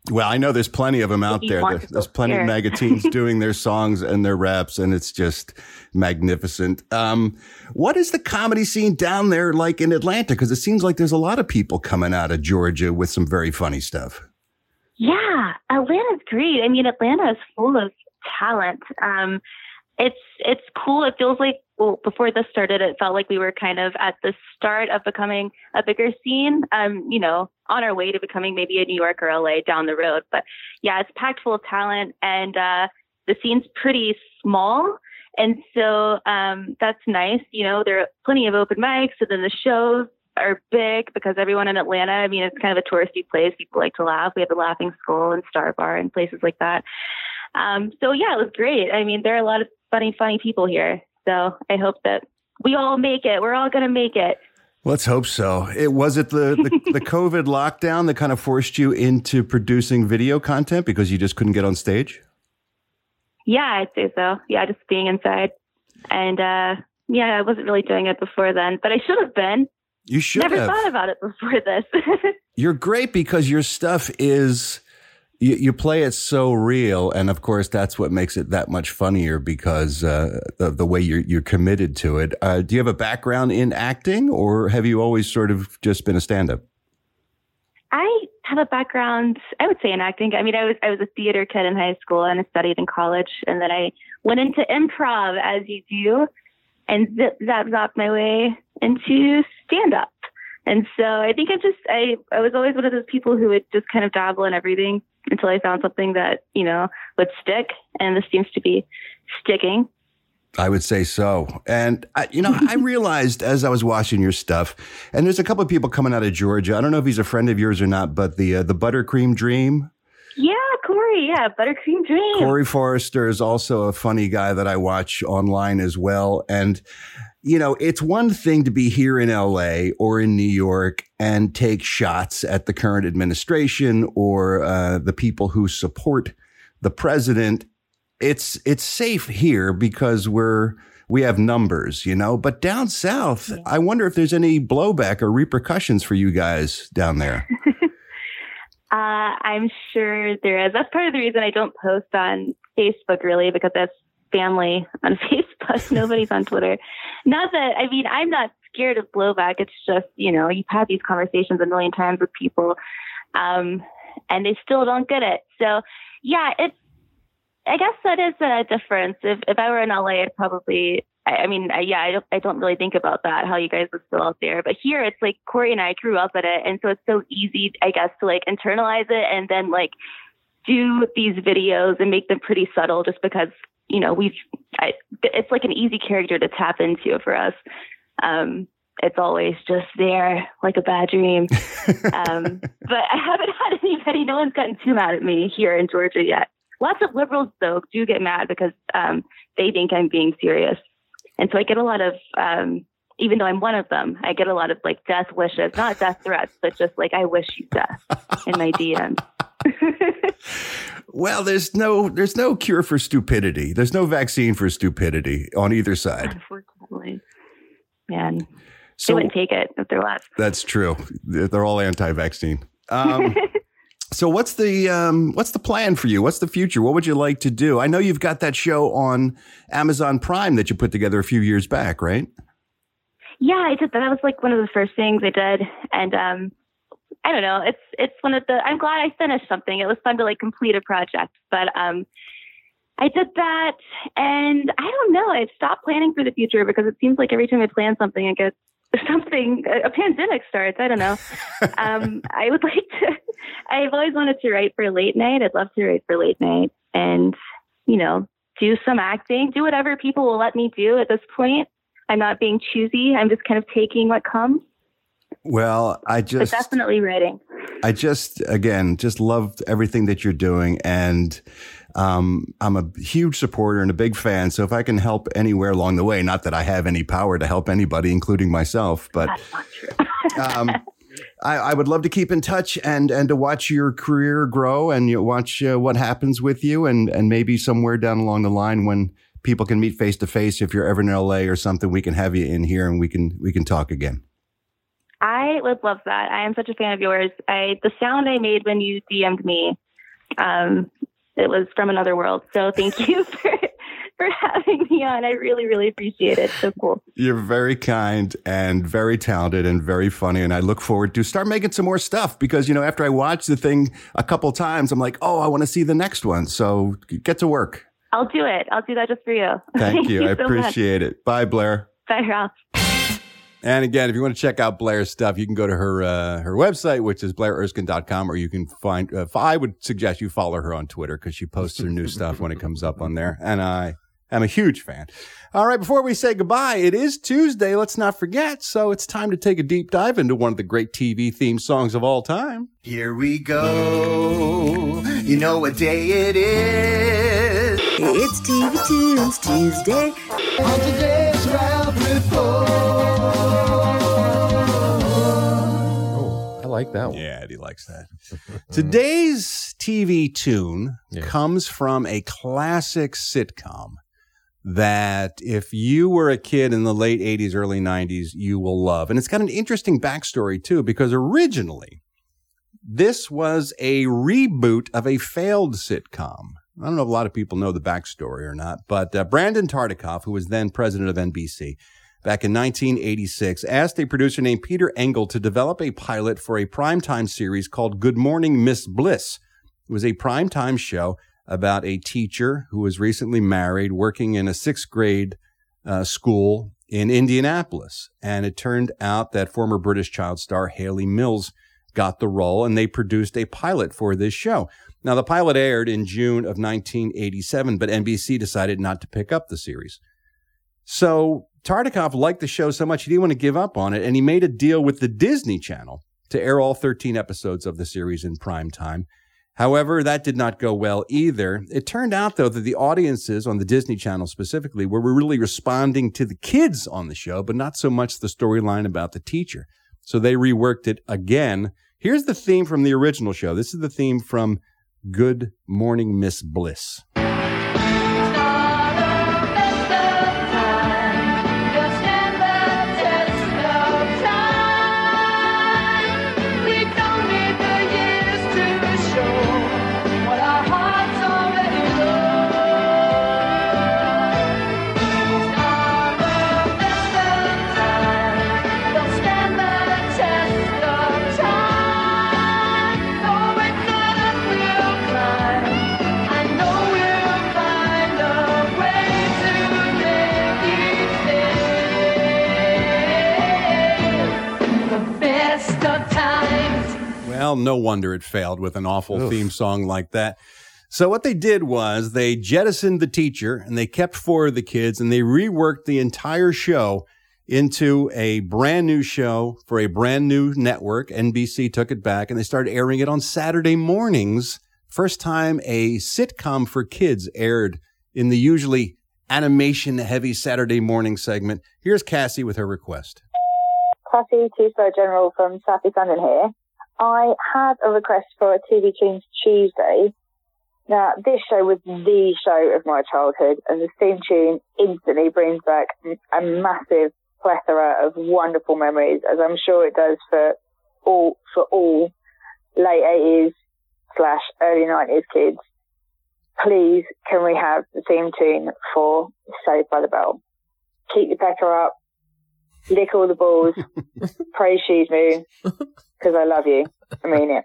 S2: Well, I know there's plenty of them out there.
S19: want
S2: There-
S19: to
S2: There's plenty of
S19: here.
S2: MAGA teens doing their songs and their raps, and it's just magnificent. Um, what is the comedy scene down there like in Atlanta? Because it seems like there's a lot of people coming out of Georgia with some very funny stuff.
S19: Yeah, Atlanta's great. I mean, Atlanta is full of talent. Um, it's it's cool. It feels like well, before this started, it felt like we were kind of at the start of becoming a bigger scene. Um, you know, on our way to becoming maybe a New York or LA down the road. But yeah, it's packed full of talent, and uh, the scene's pretty small. And so um, that's nice. You know, there are plenty of open mics, and then the shows are big because everyone in Atlanta, I mean, it's kind of a touristy place. People like to laugh. We have the Laughing Skull and Star Bar and places like that. Um, so yeah, it was great. I mean, there are a lot of funny, funny people here. So I hope that we all make it. We're all going to make it.
S2: Let's hope so. It was it the, the the COVID lockdown that kind of forced you into producing video content because you just couldn't get on stage.
S19: Yeah, I'd say so. Yeah, just being inside. And uh yeah, I wasn't really doing it before then, but I should have been.
S2: You should
S19: Never
S2: have.
S19: thought about it before this.
S2: You're great because your stuff is you, you play it so real, and of course that's what makes it that much funnier because uh, the the way you're you're committed to it. Uh, do you have a background in acting, or have you always sort of just been a stand up?
S19: I have a background, I would say, in acting. I mean, I was I was a theater kid in high school and I studied in college, and then I went into improv, as you do, and zip zap zap my way into stand up. And so I think I just I I was always one of those people who would just kind of dabble in everything until I found something that you know would stick, and this seems to be sticking.
S2: I would say so. And, I, you know, I realized as I was watching your stuff, and there's a couple of people coming out of Georgia. I don't know if he's a friend of yours or not, but the uh, the Buttercream Dream.
S19: Yeah, Corey. Yeah, buttercream dream.
S2: Corey Forrester is also a funny guy that I watch online as well. And, you know, it's one thing to be here in LA or in New York and take shots at the current administration or uh, the people who support the president. It's it's safe here because we're we have numbers, you know. But down south, I wonder if there's any blowback or repercussions for you guys down there.
S19: Uh, I'm sure there is. That's part of the reason I don't post on Facebook really because that's family on Facebook. Nobody's on Twitter. Not that, I mean, I'm not scared of blowback. It's just, you know, you've had these conversations a million times with people, um, and they still don't get it. So, yeah, it's, I guess that is a difference. If, if I were in LA, I'd probably, I, I mean, I, yeah, I don't, I don't really think about that, how you guys would still out there. But here it's like Corey and I grew up at it. And so it's so easy, I guess, to like internalize it and then like do these videos and make them pretty subtle just because, you know, we've, I, it's like an easy character to tap into for us. Um, it's always just there like a bad dream. um, but I haven't had anybody, no one's gotten too mad at me here in Georgia yet. Lots of liberals, though, do get mad because um, they think I'm being serious. And so I get a lot of, um, even though I'm one of them, I get a lot of like death wishes, not death threats, but just like, I wish you death in my DMs.
S2: Well, there's no there's no cure for stupidity. There's no vaccine for stupidity on either side.
S19: Unfortunately. Man,
S2: So-
S19: they wouldn't take it if they're left.
S2: That's true. They're they're all anti-vaccine. Um, so what's the um, what's the plan for you? What's the future? What would you like to do? I know you've got that show on Amazon Prime that you put together a few years back, right?
S19: Yeah, I did. That was like one of the first things I did, and um, I don't know. It's it's one of the. I'm glad I finished something. It was fun to like complete a project, but um, I did that, and I don't know. I stopped planning for the future because it seems like every time I plan something, I get something. A, a pandemic starts. I don't know. um, I would like to. I've always wanted to write for late night. I'd love to write for late night, and you know, do some acting, do whatever people will let me do at this point. I'm not being choosy. I'm just kind of taking what comes.
S2: Well, I
S19: But
S2: just
S19: definitely writing.
S2: I just again just loved everything that you're doing and um, I'm a huge supporter and a big fan. So if I can help anywhere along the way, not that I have any power to help anybody, including myself, but um, I, I would love to keep in touch and and to watch your career grow and you watch uh, what happens with you and and maybe somewhere down along the line when people can meet face to face. If you're ever in LA or something, we can have you in here and we can we can talk again.
S19: I would love that. I am such a fan of yours. I the sound I made when you DM'd me, um, it was from another world. So thank you for for having me on. I really, really appreciate it. So cool.
S2: You're very kind and very talented and very funny. And I look forward to start making some more stuff because, you know, after I watch the thing a couple times, I'm like, oh, I want to see the next one. So get to work.
S19: I'll do it. I'll do that just for you.
S2: Thank you. I
S19: so much.
S2: appreciate it. Bye, Blaire.
S19: Bye, Ralph.
S20: And again, if you want to check out Blaire's stuff, you can go to her uh, her website, which is blairerskine.com, or you can find. Uh, I would suggest you follow her on Twitter because she posts her new stuff when it comes up on there. And I am a huge fan. All right, before we say goodbye, it is Tuesday. Let's not forget. So it's time to take a deep dive into one of the great TV theme songs of all time.
S21: Here we go. You know what day it is. It's TV Tunes Tuesday. On today's Ralph
S20: like
S3: that one.
S2: Yeah, Eddie likes that. Today's TV tune comes from a classic sitcom that if you were a kid in the late 80s, early 90s, you will love. And it's got an interesting backstory too, because originally this was a reboot of a failed sitcom. I don't know if a lot of people know the backstory or not, but uh, Brandon Tartikoff, who was then president of NBC, back in 1986, asked a producer named Peter Engel to develop a pilot for a primetime series called Good Morning Miss Bliss. It was a primetime show about a teacher who was recently married, working in a sixth grade uh, school in Indianapolis. And it turned out that former British child star Hayley Mills got the role, and they produced a pilot for this show. Now, the pilot aired in June of 1987, but NBC decided not to pick up the series. So Tartikoff liked the show so much he didn't want to give up on it, and he made a deal with the Disney Channel to air all 13 episodes of the series in prime time. However, that did not go well either. It turned out, though, that the audiences on the Disney Channel specifically were really responding to the kids on the show, but not so much the storyline about the teacher. So they reworked it again. Here's the theme from the original show. This is the theme from Good Morning Miss Bliss. Well, no wonder it failed with an awful
S3: Oof.
S2: theme song like that. So what they did was they jettisoned the teacher and they kept four of the kids and they reworked the entire show into a brand new show for a brand new network. NBC took it back and they started airing it on Saturday mornings. First time a sitcom for kids aired in the usually animation heavy Saturday morning segment. Here's Cassie with her request.
S22: Cassie, two-star general from South East London here. I had a request for a TV Tunes Tuesday. Now, this show was the show of my childhood, and the theme tune instantly brings back a massive plethora of wonderful memories, as I'm sure it does for all for all late 80s slash early 90s kids. Please, can we have the theme tune for Saved by the Bell? Keep your pecker up, lick all the balls, praise Shoes Moo, because I love you. I mean it.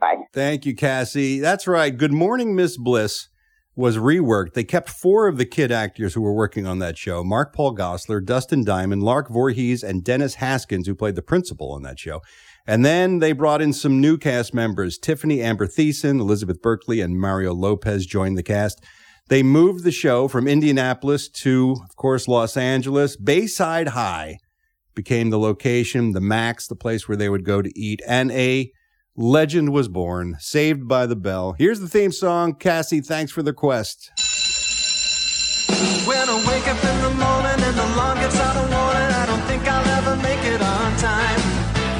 S22: Bye.
S2: Thank you, Cassie. That's right. Good Morning, Miss Bliss was reworked. They kept four of the kid actors who were working on that show Mark Paul Gosselaar, Dustin Diamond, Lark Voorhees, and Dennis Haskins, who played the principal on that show. And then they brought in some new cast members. Tiffany Amber Thiessen, Elizabeth Berkley, and Mario Lopez joined the cast. They moved the show from Indianapolis to, of course, Los Angeles. Bayside High became the location, the Max, the place where they would go to eat, and a legend was born, Saved by the Bell. Here's the theme song. Cassie, thanks for the quest.
S21: When I wake up in the morning and the gets out of I don't think I'll ever make it on time.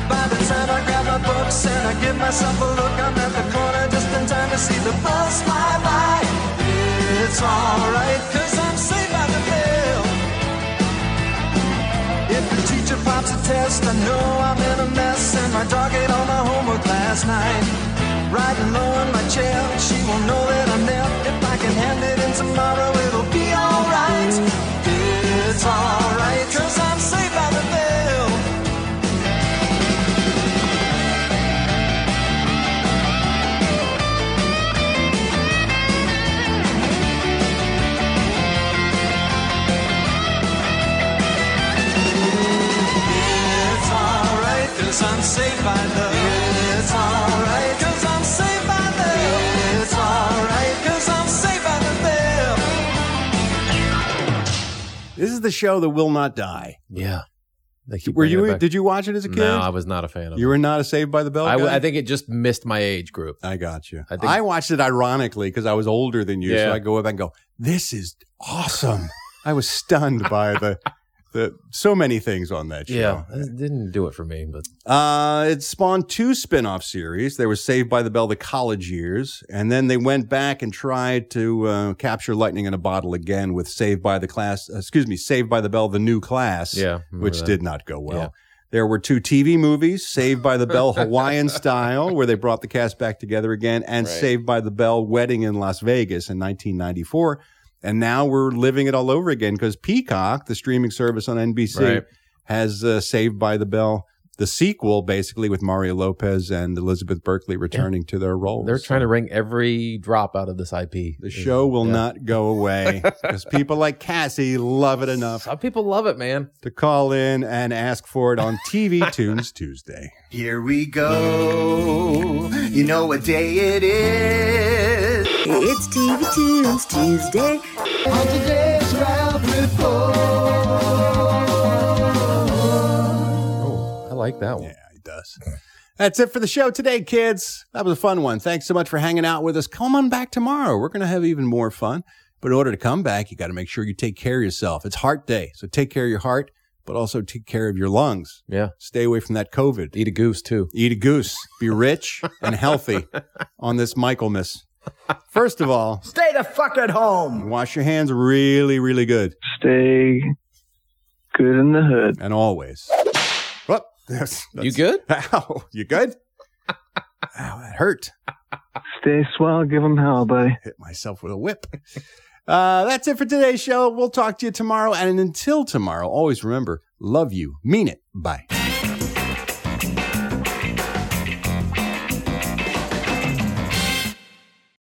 S21: By the time I grab my books and I give myself a look, I'm at the corner just in time to see the bus fly by. It's alright, pops a test, I know I'm in a mess, and my dog ate all my homework last night. Riding low in my chair, she won't know that I'm there. If I can hand it in tomorrow, it'll be alright. It's alright,
S2: This is the show that will not die.
S3: Yeah.
S2: Were you? Did you watch it as a kid?
S3: No, I was not a fan of it.
S2: You were not a Saved by the Bell
S3: I,
S2: guy?
S3: I think it just missed my age group.
S2: I got you.
S3: I
S2: I, watched it ironically because I was older than you. So I go up and go, this is awesome. I was stunned by the The, so many things on that show.
S3: Yeah, it didn't do it for me, but
S2: Uh, it spawned two spin off series. There was Saved by the Bell, The College Years, and then they went back and tried to uh, capture lightning in a bottle again with Saved by the Class, uh, excuse me, Saved by the Bell, The New Class,
S3: Yeah,
S2: which
S3: that.
S2: did not go well.
S3: Yeah.
S2: There were two TV movies, Saved by the Bell Hawaiian Style, where they brought the cast back together again, and
S3: Right.
S2: Saved by the Bell Wedding in Las Vegas in 1994. And now we're living it all over again because Peacock, the streaming service on NBC,
S3: Right.
S2: has uh, Saved by the Bell, the sequel, basically with Mario Lopez and Elizabeth Berkley returning to their roles.
S3: they're trying to wring every drop out of this IP.
S2: the show will
S3: Yeah.
S2: not go away because people like Cassie love it enough
S3: Some people love it, man.
S2: to call in and ask for it on TV Tunes Tuesday.
S21: Here we go. You know what day it is. It's TV Tunes Tuesday. On today's Ralph oh,
S3: I like that one.
S2: Yeah, he does. That's it for the show today, kids. That was a fun one. Thanks so much for hanging out with us. Come on back tomorrow. We're going to have even more fun. But in order to come back, you got to make sure you take care of yourself. It's heart day. So take care of your heart, but also take care of your lungs.
S3: Yeah.
S2: Stay away from that COVID.
S3: Eat a goose too.
S2: Eat a goose. Be rich and healthy on this Michaelmas. First of all,
S21: Stay the fuck at home.
S2: wash your hands really, really good.
S6: Stay good in the hood.
S2: And always. Whoop. That's,
S3: You good?
S2: Ow. You good? Ow, that hurt.
S6: Stay swell. Give 'em hell, buddy.
S2: hit myself with a whip. Uh, that's it for today's show. We'll talk to you tomorrow. And until tomorrow, always remember love you, mean it. Bye.